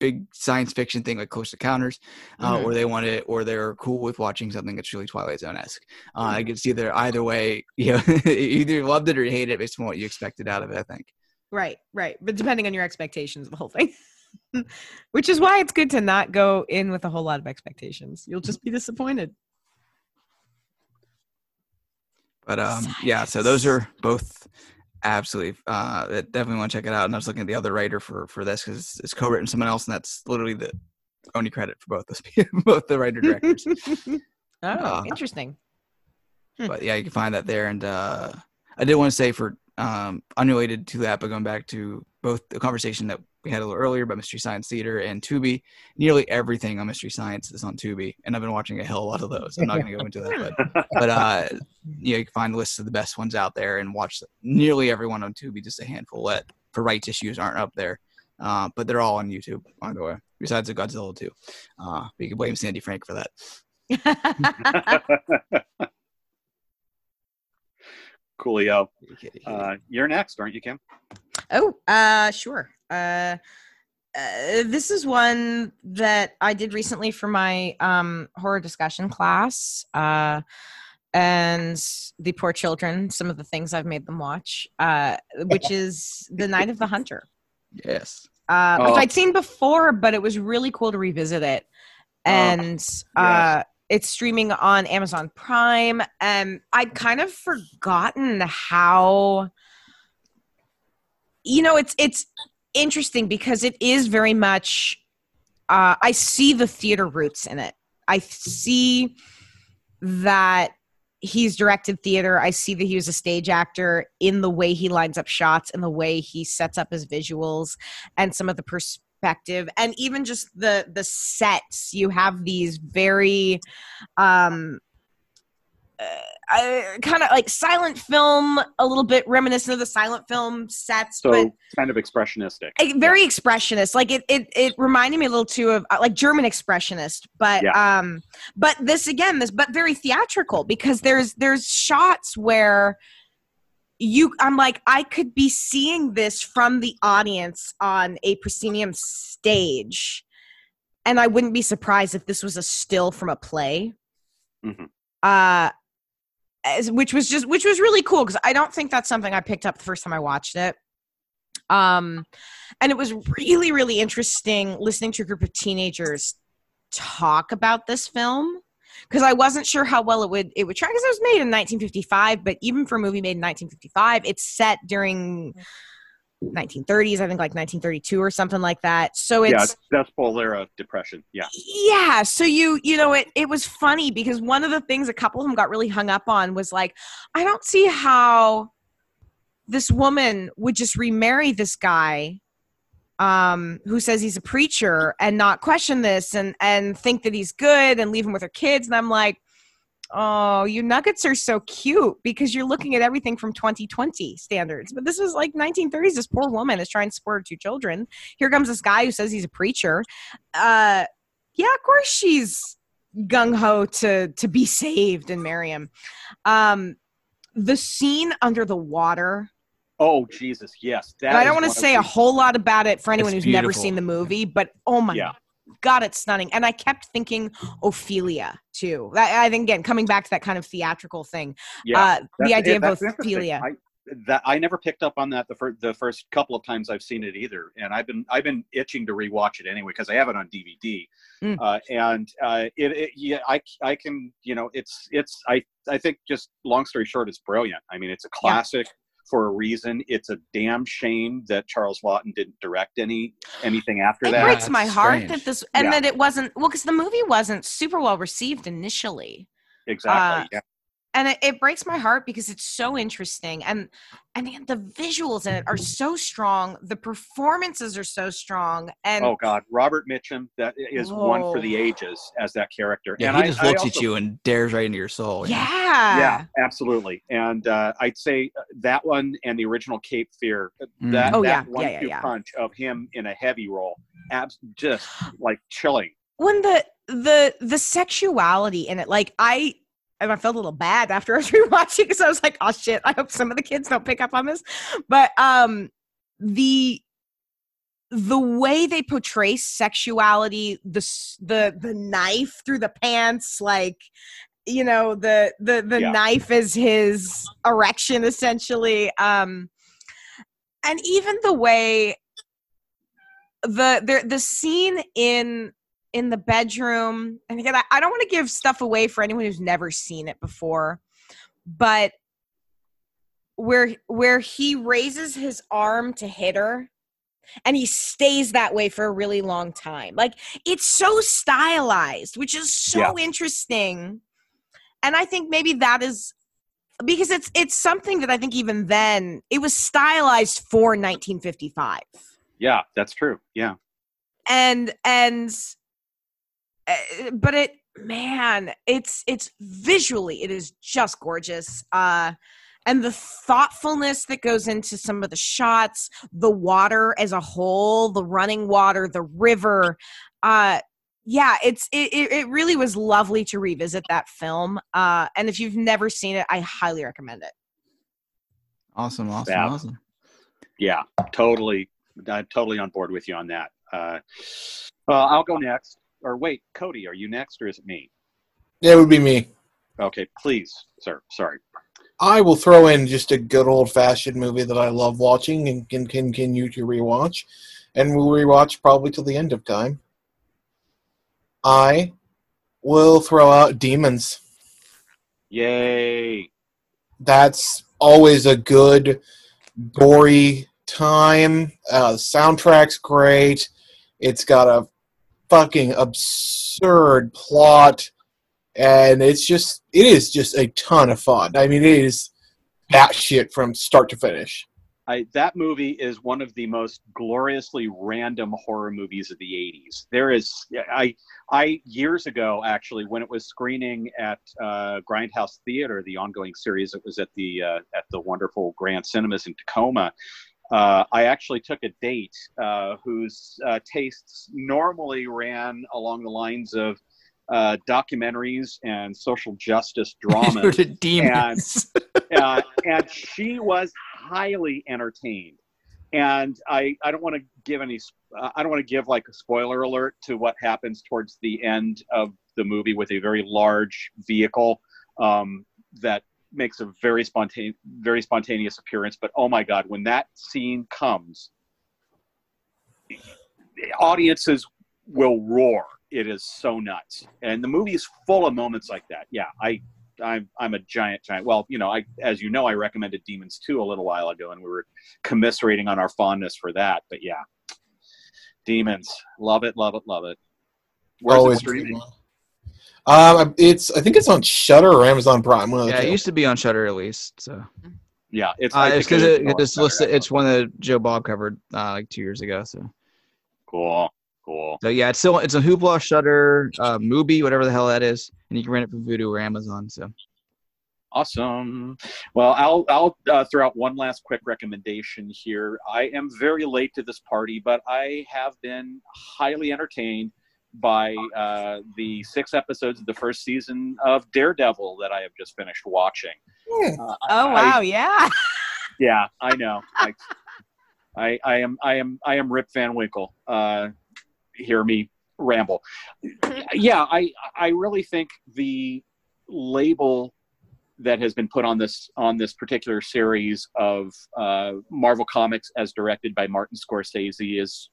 big science fiction thing like Close Encounters, uh, Mhm. or they want it, or they're cool with watching something that's really Twilight Zone esque. Uh, I could see either either way. You know, either you loved it or you hated it based on what you expected out of it. I think. Right, right. But depending on your expectations of the whole thing. Which is why it's good to not go in with a whole lot of expectations. You'll just be disappointed. But um, yeah, so those are both absolutely uh, definitely want to check it out. And I was looking at the other writer for for this because it's co-written someone else, and that's literally the only credit for both those both the writer directors. oh, Uh, interesting. Hmm. but yeah, you can find that there. And uh, I did want to say for um, unrelated to that, but going back to both the conversation that we had a little earlier about Mystery Science Theater and Tubi, nearly everything on Mystery Science is on Tubi, and I've been watching a hell of a lot of those. I'm not going to go into that, but but uh, you, know, you can find lists of the best ones out there and watch nearly everyone on Tubi. Just a handful that for rights issues aren't up there, uh, but they're all on YouTube. By the way, besides the Godzilla too, uh, but you can blame Sandy Frank for that. Coolio. Uh, you're next, aren't you, Kim? Oh, uh, sure. Uh, uh, this is one that I did recently for my um, horror discussion class. Uh, and the poor children, some of the things I've made them watch, uh, which is The Night of the Hunter, Yes. uh, which Oh. I'd seen before, but it was really cool to revisit it. And uh, it's streaming on Amazon Prime. And I'd kind of forgotten how you know it's it's interesting because it is very much uh, i see the theater roots in it. I see that he's directed theater. I see that he was a stage actor in the way he lines up shots and the way he sets up his visuals and some of the perspective and even just the the sets. You have these very um uh, kind of like silent film, a little bit reminiscent of the silent film sets, So but kind of expressionistic. very expressionist. Like it, it, it reminded me a little too of uh, like German expressionist, but um, but this again, this but very theatrical because there's there's shots where you, I'm like, I could be seeing this from the audience on a proscenium stage, and I wouldn't be surprised if this was a still from a play. Mhm. Uh, as, which was just which was really cool because I don't think that's something I picked up the first time I watched it. Um, and it was really really interesting listening to a group of teenagers talk about this film because I wasn't sure how well it would it would track because it was made in 1955, but even for a movie made in 1955, it's set during 1930s, I think like 1932 or something like that. So it's yeah, Dust Bowl era depression. Yeah. yeah so you you know it it was funny because one of the things a couple of them got really hung up on was like i don't see how this woman would just remarry this guy um, who says he's a preacher and not question this and and think that he's good and leave him with her kids. And I'm like, oh, you nuggets are so cute because you're looking at everything from 2020 standards. But this was like 1930s. This poor woman is trying to support her two children. Here comes this guy who says he's a preacher. Uh, yeah, of course she's gung ho to to be saved and marry him. Um, the scene under the water. Oh Jesus, yes. I don't want to say a whole lot about it for anyone who's never seen the movie, but oh my Yeah. God, it's stunning. And I kept thinking Ophelia too. I, I think again coming back to that kind of theatrical thing. Yeah, uh, the idea it- of. Ophelia. I, that I never picked up on that the first the first couple of times I've seen it either, and I've been I've been itching to rewatch it anyway because I have it on DVD, Mm. uh, and uh, it, it yeah I I can you know it's it's I I think just long story short it's brilliant. I mean it's a classic for a reason. It's a damn shame that Charles Laughton didn't direct any anything after it that. It breaks my heart strange. that this and Yeah. that it wasn't well because the movie wasn't super well received initially. exactly. uh, yeah. And it, it breaks my heart because it's so interesting and and the, the visuals in it are so strong the performances are so strong and Oh God, Robert Mitchum, that is one for the ages as that character. Yeah, and he I- just I looks at also- you and dares right into your soul. you know? yeah yeah absolutely and uh, i'd say that one and the original cape fear Mm. that, Oh, that yeah. one Yeah, yeah, two yeah. punch of him in a heavy role abs- just like chilling when the the the sexuality in it like i and I felt a little bad after I was rewatching because I was like, "Oh shit! I hope some of the kids don't pick up on this." But um, the the way they portray sexuality, the the the knife through the pants, like you know, the the the Yeah. knife is his erection essentially, um, and even the way the the the scene in in the bedroom and again I, I don't want to give stuff away for anyone who's never seen it before but where where he raises his arm to hit her and he stays that way for a really long time. Like it's so stylized which is so interesting and i think maybe that is because it's it's something that i think even then it was stylized for 1955 yeah that's true yeah. And and but it man it's it's visually it is just gorgeous. Uh and the thoughtfulness that goes into some of the shots the water as a whole the running water the river uh yeah it's it, it it really was lovely to revisit that film. Uh and if you've never seen it i highly recommend it. Awesome, awesome, Yeah. awesome. yeah totally i'm totally on board with you on that. Uh, well i'll go next or wait cody are you next or is it me It would be me. okay please sir sorry I will throw in just a good old fashioned movie that I love watching and can continue to rewatch, and will rewatch probably till the end of time. I will throw out Demons. yay That's always a good, gory time. Uh, soundtrack's great. It's got a fucking absurd plot, and it's just it is just a ton of fun. I mean, it is that shit from start to finish. I, that movie is one of the most gloriously random horror movies of the 80s. There is, I, I years ago actually, when it was screening at uh, Grindhouse Theater, the ongoing series, it was at the uh, at the wonderful Grand Cinemas in Tacoma. Uh, I actually took a date uh, whose uh, tastes normally ran along the lines of uh, documentaries and social justice dramas. Demons. uh, and she was highly entertained. And I, I don't want to give any, uh, I don't want to give like a spoiler alert to what happens towards the end of the movie with a very large vehicle um, that makes a very spontaneous, very spontaneous appearance. But oh my God, when that scene comes, audiences will roar. It is so nuts, and the movie is full of moments like that. Yeah, I I'm I'm a giant giant. Well, you know, I as you know, I recommended Demons 2 a little while ago, and we were commiserating on our fondness for that. But yeah, Demons, love it, love it, love it. Where's Always it streaming? Um, it's I think it's on Shudder or Amazon Prime. One of the yeah, it used to be on Shudder at least. So Yeah, it's uh, it's because is it, it's listed. It's one that Joe Bob covered uh, like two years ago. So Cool. Cool. So yeah, it's still it's a Hoopla, Shudder, uh, Mubi, whatever the hell that is, and you can rent it from Vudu or Amazon. So Awesome. Well, I'll I'll uh, throw out one last quick recommendation here. I am very late to this party, but I have been highly entertained by uh, the six episodes of the first season of Daredevil that I have just finished watching. Hmm. Uh, Oh I- wow, yeah. yeah, I know. I, I, I am, I am, I am Rip Van Winkle. Uh, hear me ramble. Yeah, I, I really think the label that has been put on this on this particular series of uh, Marvel Comics, as directed by Martin Scorsese, is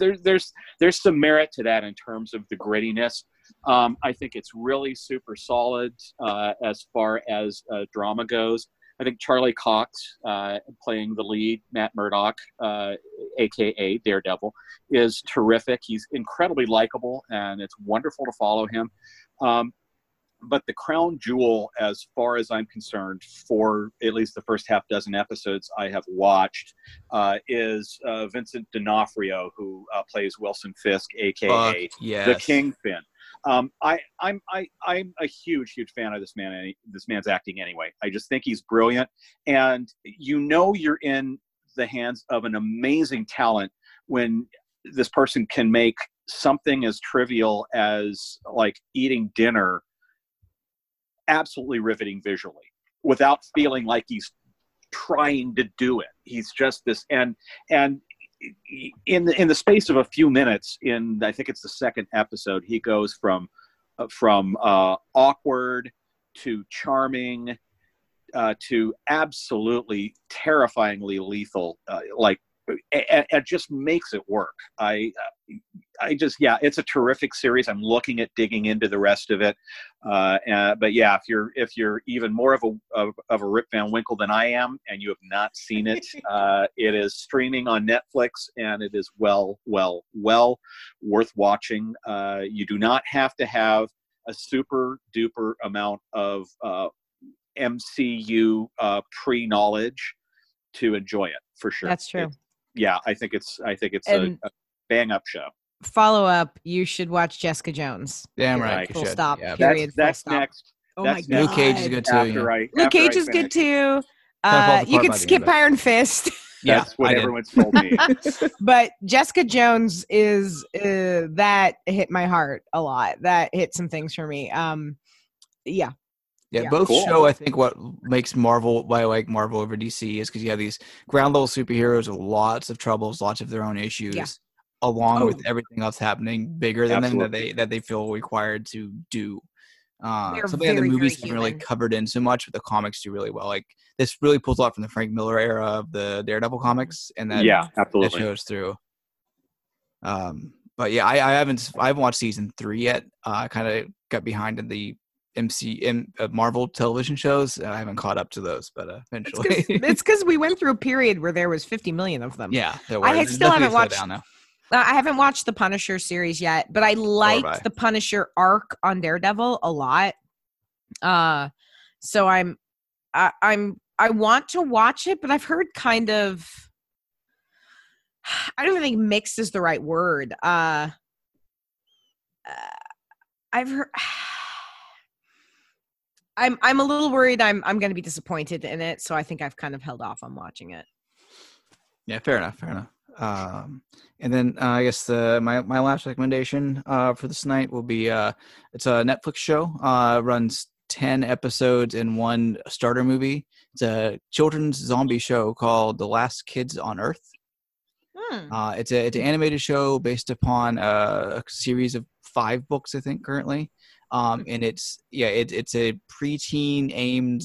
there, there's there's some merit to that in terms of the grittiness. Um, I think it's really super solid uh, as far as uh, drama goes. I think Charlie Cox, uh, playing the lead, Matt Murdock, uh, aka Daredevil, is terrific. He's incredibly likable, and it's wonderful to follow him. Um, but the crown jewel, as far as I'm concerned, for at least the first half dozen episodes I have watched, uh, is uh, Vincent D'Onofrio, who uh, plays Wilson Fisk, aka yes. the Kingpin. Um, I, I'm I, I'm a huge huge fan of this man. any- This man's acting anyway. I just think he's brilliant, and you know you're in the hands of an amazing talent when this person can make something as trivial as like eating dinner absolutely riveting visually without feeling like he's trying to do it. He's just this and and in the, in the space of a few minutes in I think it's the second episode he goes from uh, from uh, awkward to charming uh, to absolutely terrifyingly lethal uh, like it, it just makes it work i i just yeah it's a terrific series. I'm looking at digging into the rest of it. Uh, uh, but yeah if you're if you're even more of a of, of a rip van winkle than i am and you have not seen it uh, it is streaming on netflix and it is well well well worth watching. Uh, you do not have to have a super duper amount of uh, mcu uh, pre-knowledge to enjoy it for sure. That's true. It- yeah i think it's i think it's And- a, a bang up show Follow up, you should watch Jessica Jones. Damn Period. right. Full should. stop. Yeah. Period. that's, full that's stop. next Oh That's my next. god. Luke Cage is good too. after yeah. i Luke Cage is good too. Uh, you apart can skip end, Iron Fist, Yeah, that's what I did. everyone's told me but Jessica Jones is uh, that hit my heart a lot. That hit some things for me. Um, yeah, Yeah, Yeah. both Cool. show I think what makes Marvel why I like Marvel over DC is because you have these ground level superheroes with lots of troubles, lots of their own issues, along Oh. with everything else happening bigger than them that they that they feel required to do. Uh, something that the movies haven't really covered in so much, but the comics do really well. Like this really pulls a lot from the Frank Miller era of the Daredevil comics, and then yeah that absolutely shows through. Um, but yeah, I, I haven't I haven't watched season three yet. Uh, I kind of got behind in the MC M, uh, Marvel television shows. and I haven't caught up to those, but uh, eventually, it's because we went through a period where there was 50 million of them. yeah, there I still haven't watched- I haven't watched the Punisher series yet, but I. liked the Punisher arc on Daredevil a lot. Uh, so I'm, I, I'm, I want to watch it, but I've heard kind of. I don't even think mixed is the right word. Uh, uh I've heard. I'm I'm a little worried. I'm I'm going to be disappointed in it, so I think I've kind of held off on watching it. Yeah, fair enough, fair enough. Um, and then uh, I guess the my my last recommendation uh, for this night will be uh, it's a Netflix show. Uh, runs ten episodes in one starter movie. It's a children's zombie show called The Last Kids on Earth. Hmm. Uh, it's a it's an animated show based upon a, a series of five books, I think, currently. Um, and it's yeah, it, it's a preteen aimed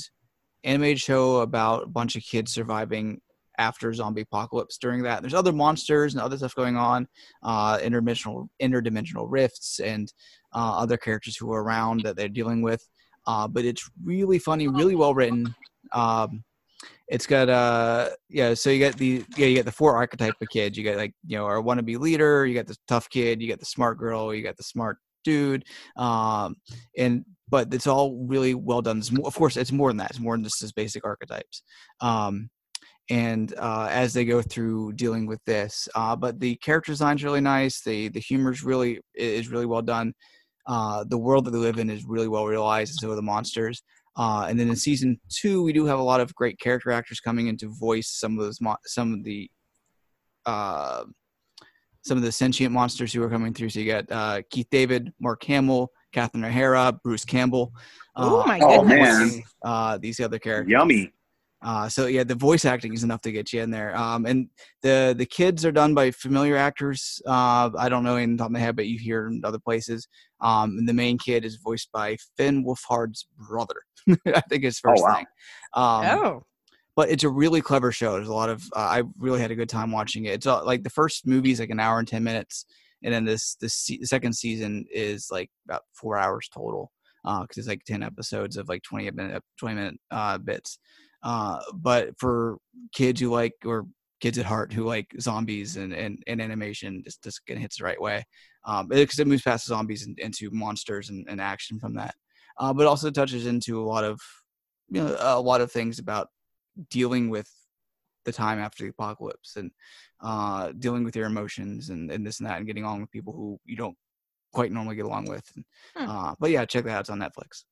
animated show about a bunch of kids surviving after zombie apocalypse. During that, there's other monsters and other stuff going on, uh, interdimensional interdimensional rifts and uh, other characters who are around that they're dealing with. Uh, but it's really funny, really well written. Um, it's got uh yeah so you get the yeah you get the four archetype of kids you get like you know our wannabe leader you got the tough kid you get the smart girl you got the smart dude um and but it's all really well done more, of course it's more than that it's more than just his basic archetypes um and uh, as they go through dealing with this. Uh, but the character design's really nice. The the humor's really is really well done. Uh, the world that they live in is really well realized, and so are the monsters. Uh, and then in season two, we do have a lot of great character actors coming in to voice some of those mo- some of the uh, some of the sentient monsters who are coming through. So you got uh, Keith David, Mark Hamill, Catherine O'Hara, Bruce Campbell. Oh uh, my Oh, goodness. man. Uh, these other characters. Yummy. Uh, so yeah, the voice acting is enough to get you in there. Um, and the the kids are done by familiar actors. Uh, I don't know in the top of my head, but you hear in other places. Um, and the main kid is voiced by Finn Wolfhard's brother. I think his first wow. thing. Um, oh. but it's a really clever show. There's a lot of uh, I really had a good time watching it. It's uh, like the first movie is like an hour and ten minutes, and then this this se- second season is like about four hours total because it's like ten episodes of like twenty minute twenty minute uh, bits. Uh, but for kids who like or kids at heart who like zombies and and, and animation, just of hits the right way um, because it moves past zombies and, into monsters and, and action from that. Uh, but also touches into a lot of you know a lot of things about dealing with the time after the apocalypse and uh, dealing with your emotions and, and this and that and getting along with people who you don't quite normally get along with. Hmm. Uh, but yeah, check that out. It's on Netflix.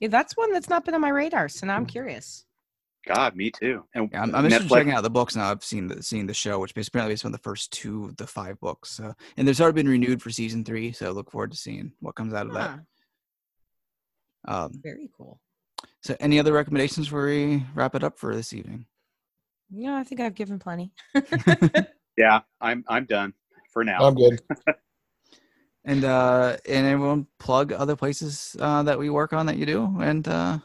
Yeah, that's one that's not been on my radar. So now I'm Mm. curious. God, me too. And Yeah, I'm, I'm interested in checking out the books now. I've seen the seen the show, which is apparently based on the first two of the five books. So, and there's already been renewed for season three. So I look forward to seeing what comes out of Huh, that. Um, very cool. so, any other recommendations before we wrap it up for this evening? Yeah, I think I've given plenty. Yeah, I'm I'm done for now. I'm good. and uh and everyone plug other places uh that we work on that you do and uh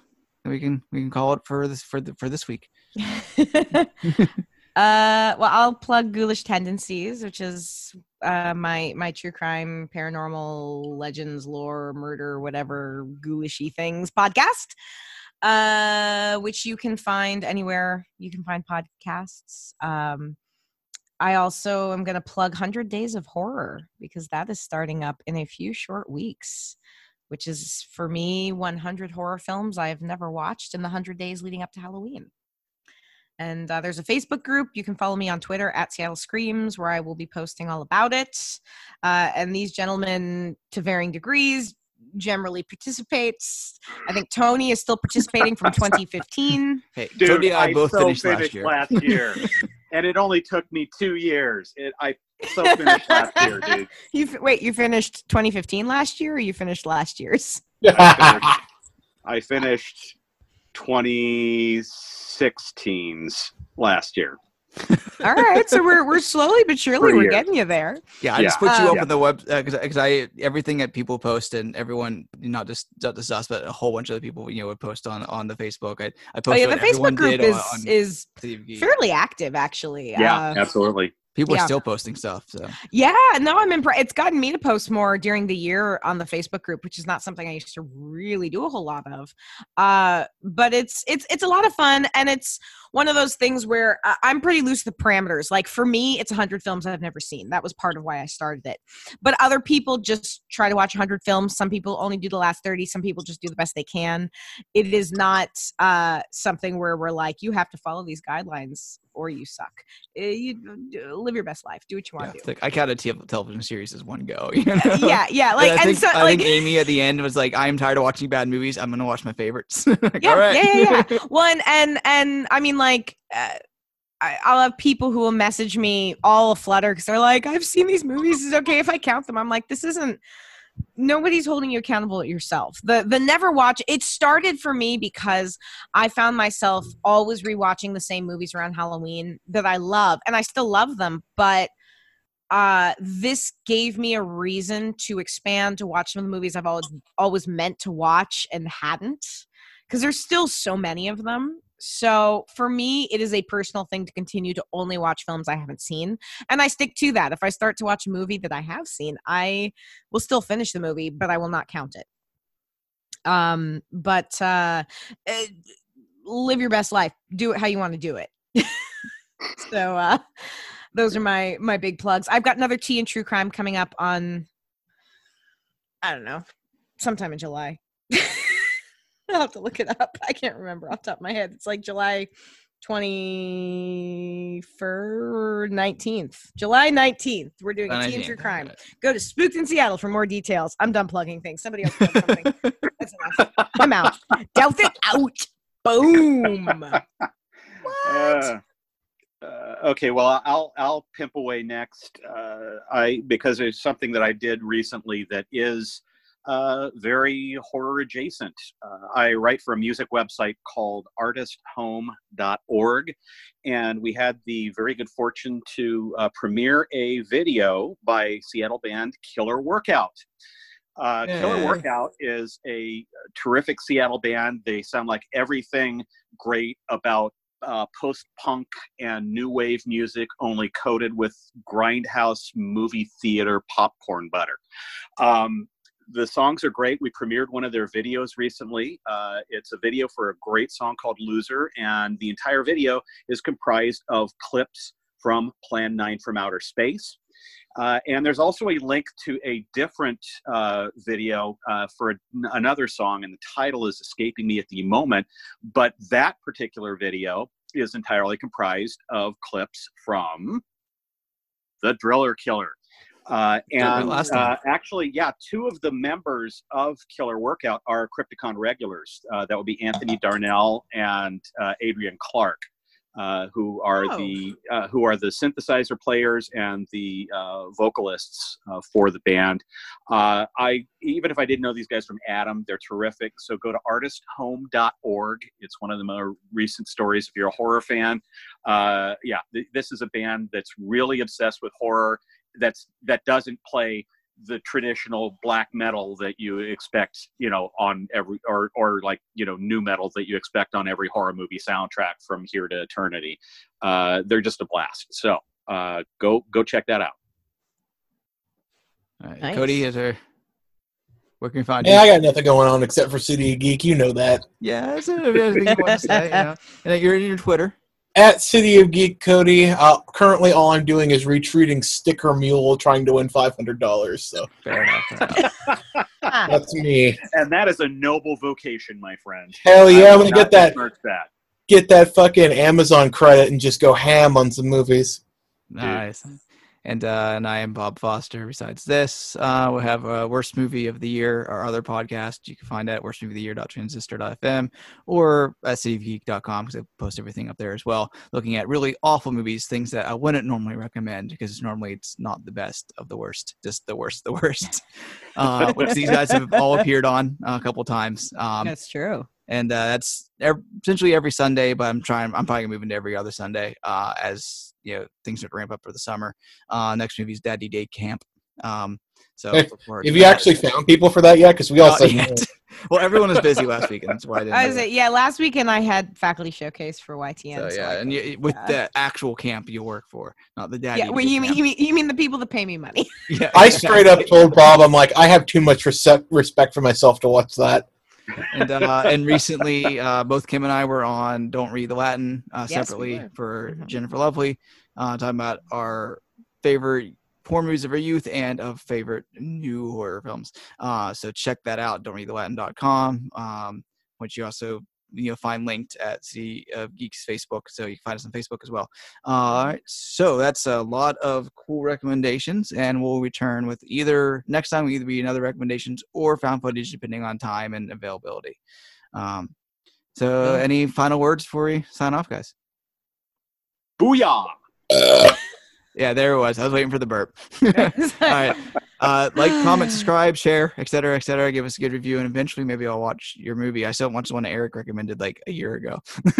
we can we can call it for this for the, for this week uh, well, I'll plug Ghoulish Tendencies, which is uh, my my true crime, paranormal, legends, lore, murder, whatever ghoulishy things podcast, uh, which you can find anywhere you can find podcasts. Um, I also am going to plug Hundred Days of Horror because that is starting up in a few short weeks. Which is for me 100 horror films I have never watched in the 100 days leading up to Halloween. And uh, there's a Facebook group. You can follow me on Twitter at Seattle Screams, where I will be posting all about it. Uh, and these gentlemen, to varying degrees, generally participates. I think Tony is still participating from 2015. hey Dude, Cody and i, both so finished last year last year, and it only took me two years. It, I so finished last year, dude. You wait, you finished 2015 last year, or you finished last year's? I finished, I finished 2016's last year. All right, so we're we're slowly but surely we're years. getting you there. yeah i just put you Uh, up on the web because i everything that people post and everyone not just not just us but a whole bunch of other people you know would post on on the facebook i i Oh yeah, the Facebook group is on, on is City fairly active, actually. Yeah, Uh, absolutely. People yeah. are still posting stuff so Yeah, no, I'm impressed. It's gotten me to post more during the year on the Facebook group, which is not something I used to really do a whole lot of. Uh, but it's it's it's a lot of fun, and it's one of those things where I'm pretty loose with the parameters. Like for me, it's 100 films I've never seen. That was part of why I started it. But other people just try to watch 100 films. Some people only do the last 30. Some people just do the best they can. It is not uh, something where we're like, you have to follow these guidelines or you suck. Uh, You live your best life. Do what you yeah, want to do. like i counted te- television series as one go you know? yeah, yeah. Like, And I and think, so, I like, think Amy at the end was like, "I'm tired of watching bad movies. I'm gonna watch my favorites." Like, yeah, all right. yeah, yeah, yeah. Well, and and, and I mean, like, uh, I, I'll have people who will message me all aflutter because they're like, "I've seen these movies. Is okay if I count them?" I'm like, "This isn't." Nobody's holding you accountable at yourself. The the never watch. It started for me because I found myself always rewatching the same movies around Halloween that I love, and I still love them, but uh this gave me a reason to expand to watch some of the movies I've always always meant to watch and hadn't because there's still so many of them. So for me, it is a personal thing to continue to only watch films I haven't seen, and I stick to that. If I start to watch a movie that I have seen, I will still finish the movie, but I will not count it. Um, but uh, eh, live your best life. Do it how you want to do it. so uh, those are my my big plugs. I've got another tea and true crime coming up on. I don't know, sometime in July. I'll have to look it up. I can't remember off the top of my head. It's like July twenty nineteenth, July nineteenth. We're doing a teen 19th, true crime. Go to Spooked in Seattle for more details. I'm done plugging things. Somebody else plug something. That's enough. I'm out. Delph it out. Boom. What? Uh, uh, okay, well, I'll I'll pimp away next. Uh, I because there's something that I did recently that is uh, very horror adjacent. Uh, I write for a music website called ArtistHome.org, and we had the very good fortune to uh, premiere a video by Seattle band Killer Workout. Uh, Killer Workout is a terrific Seattle band. They sound like everything great about uh, post punk and new wave music, only coated with grindhouse movie theater popcorn butter. Um, the songs are great. We premiered one of their videos recently. Uh, it's a video for a great song called Loser, and the entire video is comprised of clips from Plan 9 from Outer Space. Uh, and there's also a link to a different uh, video uh, for another song, and the title is escaping me at the moment. But that particular video is entirely comprised of clips from The Driller Killer. Uh, and last uh, actually, yeah, two of the members of Killer Workout are Crypticon regulars. Uh, that would be Anthony Darnell and uh, Adrian Clark, uh, who are Oh. the uh, who are the synthesizer players and the uh, vocalists uh, for the band. Uh, I even if I didn't know these guys from Adam, they're terrific. So go to artisthome.org. It's one of the more recent stories. If you're a horror fan, uh, yeah, th- this is a band that's really obsessed with horror. That's that doesn't play the traditional black metal that you expect, you know, on every or or like you know nu metal that you expect on every horror movie soundtrack from here to eternity. Uh, they're just a blast. So uh, go go check that out. All right. Nice. Cody, is there? Where can we find Yeah, I got nothing going on except for City of Geek. You know that. Yeah, that's it. Everything you want to say, you know. And then you're in your Twitter. At City of Geek Cody, uh, currently all I'm doing is retreating Sticker Mule, trying to win five hundred dollars. So Fair enough. Fair enough. That's me. And that is a noble vocation, my friend. Hell yeah, I I'm gonna get that that. get that fucking Amazon credit and just go ham on some movies. Nice. And uh, and I am Bob Foster. Besides this, uh, we have a worst movie of the year, our other podcast. You can find at worstmovieoftheyear.transistor.fm or at because I post everything up there as well. Looking at really awful movies, things that I wouldn't normally recommend because normally it's not the best of the worst, just the worst, the worst. uh, which these guys have all appeared on uh, a couple times. Um, that's true. and uh, that's essentially every Sunday. But I'm trying. I'm probably moving to every other Sunday uh, as you know things start to ramp up for the summer. Uh, next movie is Daddy Day Camp. Um, so If- look forward Have you that. actually found people for that yet? Because we all Not said yet. well, everyone was busy last weekend. That's why I didn't. I was it. yeah, last weekend I had faculty showcase for YTN. So so yeah, I and you, with that. the actual camp you work for, not the daddy. yeah, well, you mean, you mean you mean the people that pay me money? Yeah, I straight up told Bob, I'm like, I have too much rese- respect for myself to watch that. And uh, and recently, uh, both Kim and I were on "Don't Read the Latin" uh, Yes, we separately were. for Mhm. Jennifer Lovely, uh, talking about our favorite horror movies of our youth and of favorite new horror films. Uh, so check that out. Don't read the Latin.com, um, which you also you know find linked at City of Geeks Facebook, so you can find us on Facebook as well. All right, so that's a lot of cool recommendations, and we'll return with either next time will either be another recommendations or found footage, depending on time and availability. Um, so, any final words before we sign off, guys? Booyah! Yeah, there it was. I was waiting for the burp. All right. Uh, like, comment, subscribe, share, etc., etc. Give us a good review, and eventually, maybe I'll watch your movie. I still watched the one Eric recommended like a year ago.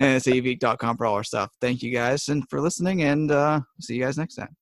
and it's avgeek.com for all our stuff. Thank you guys and for listening, and uh, see you guys next time.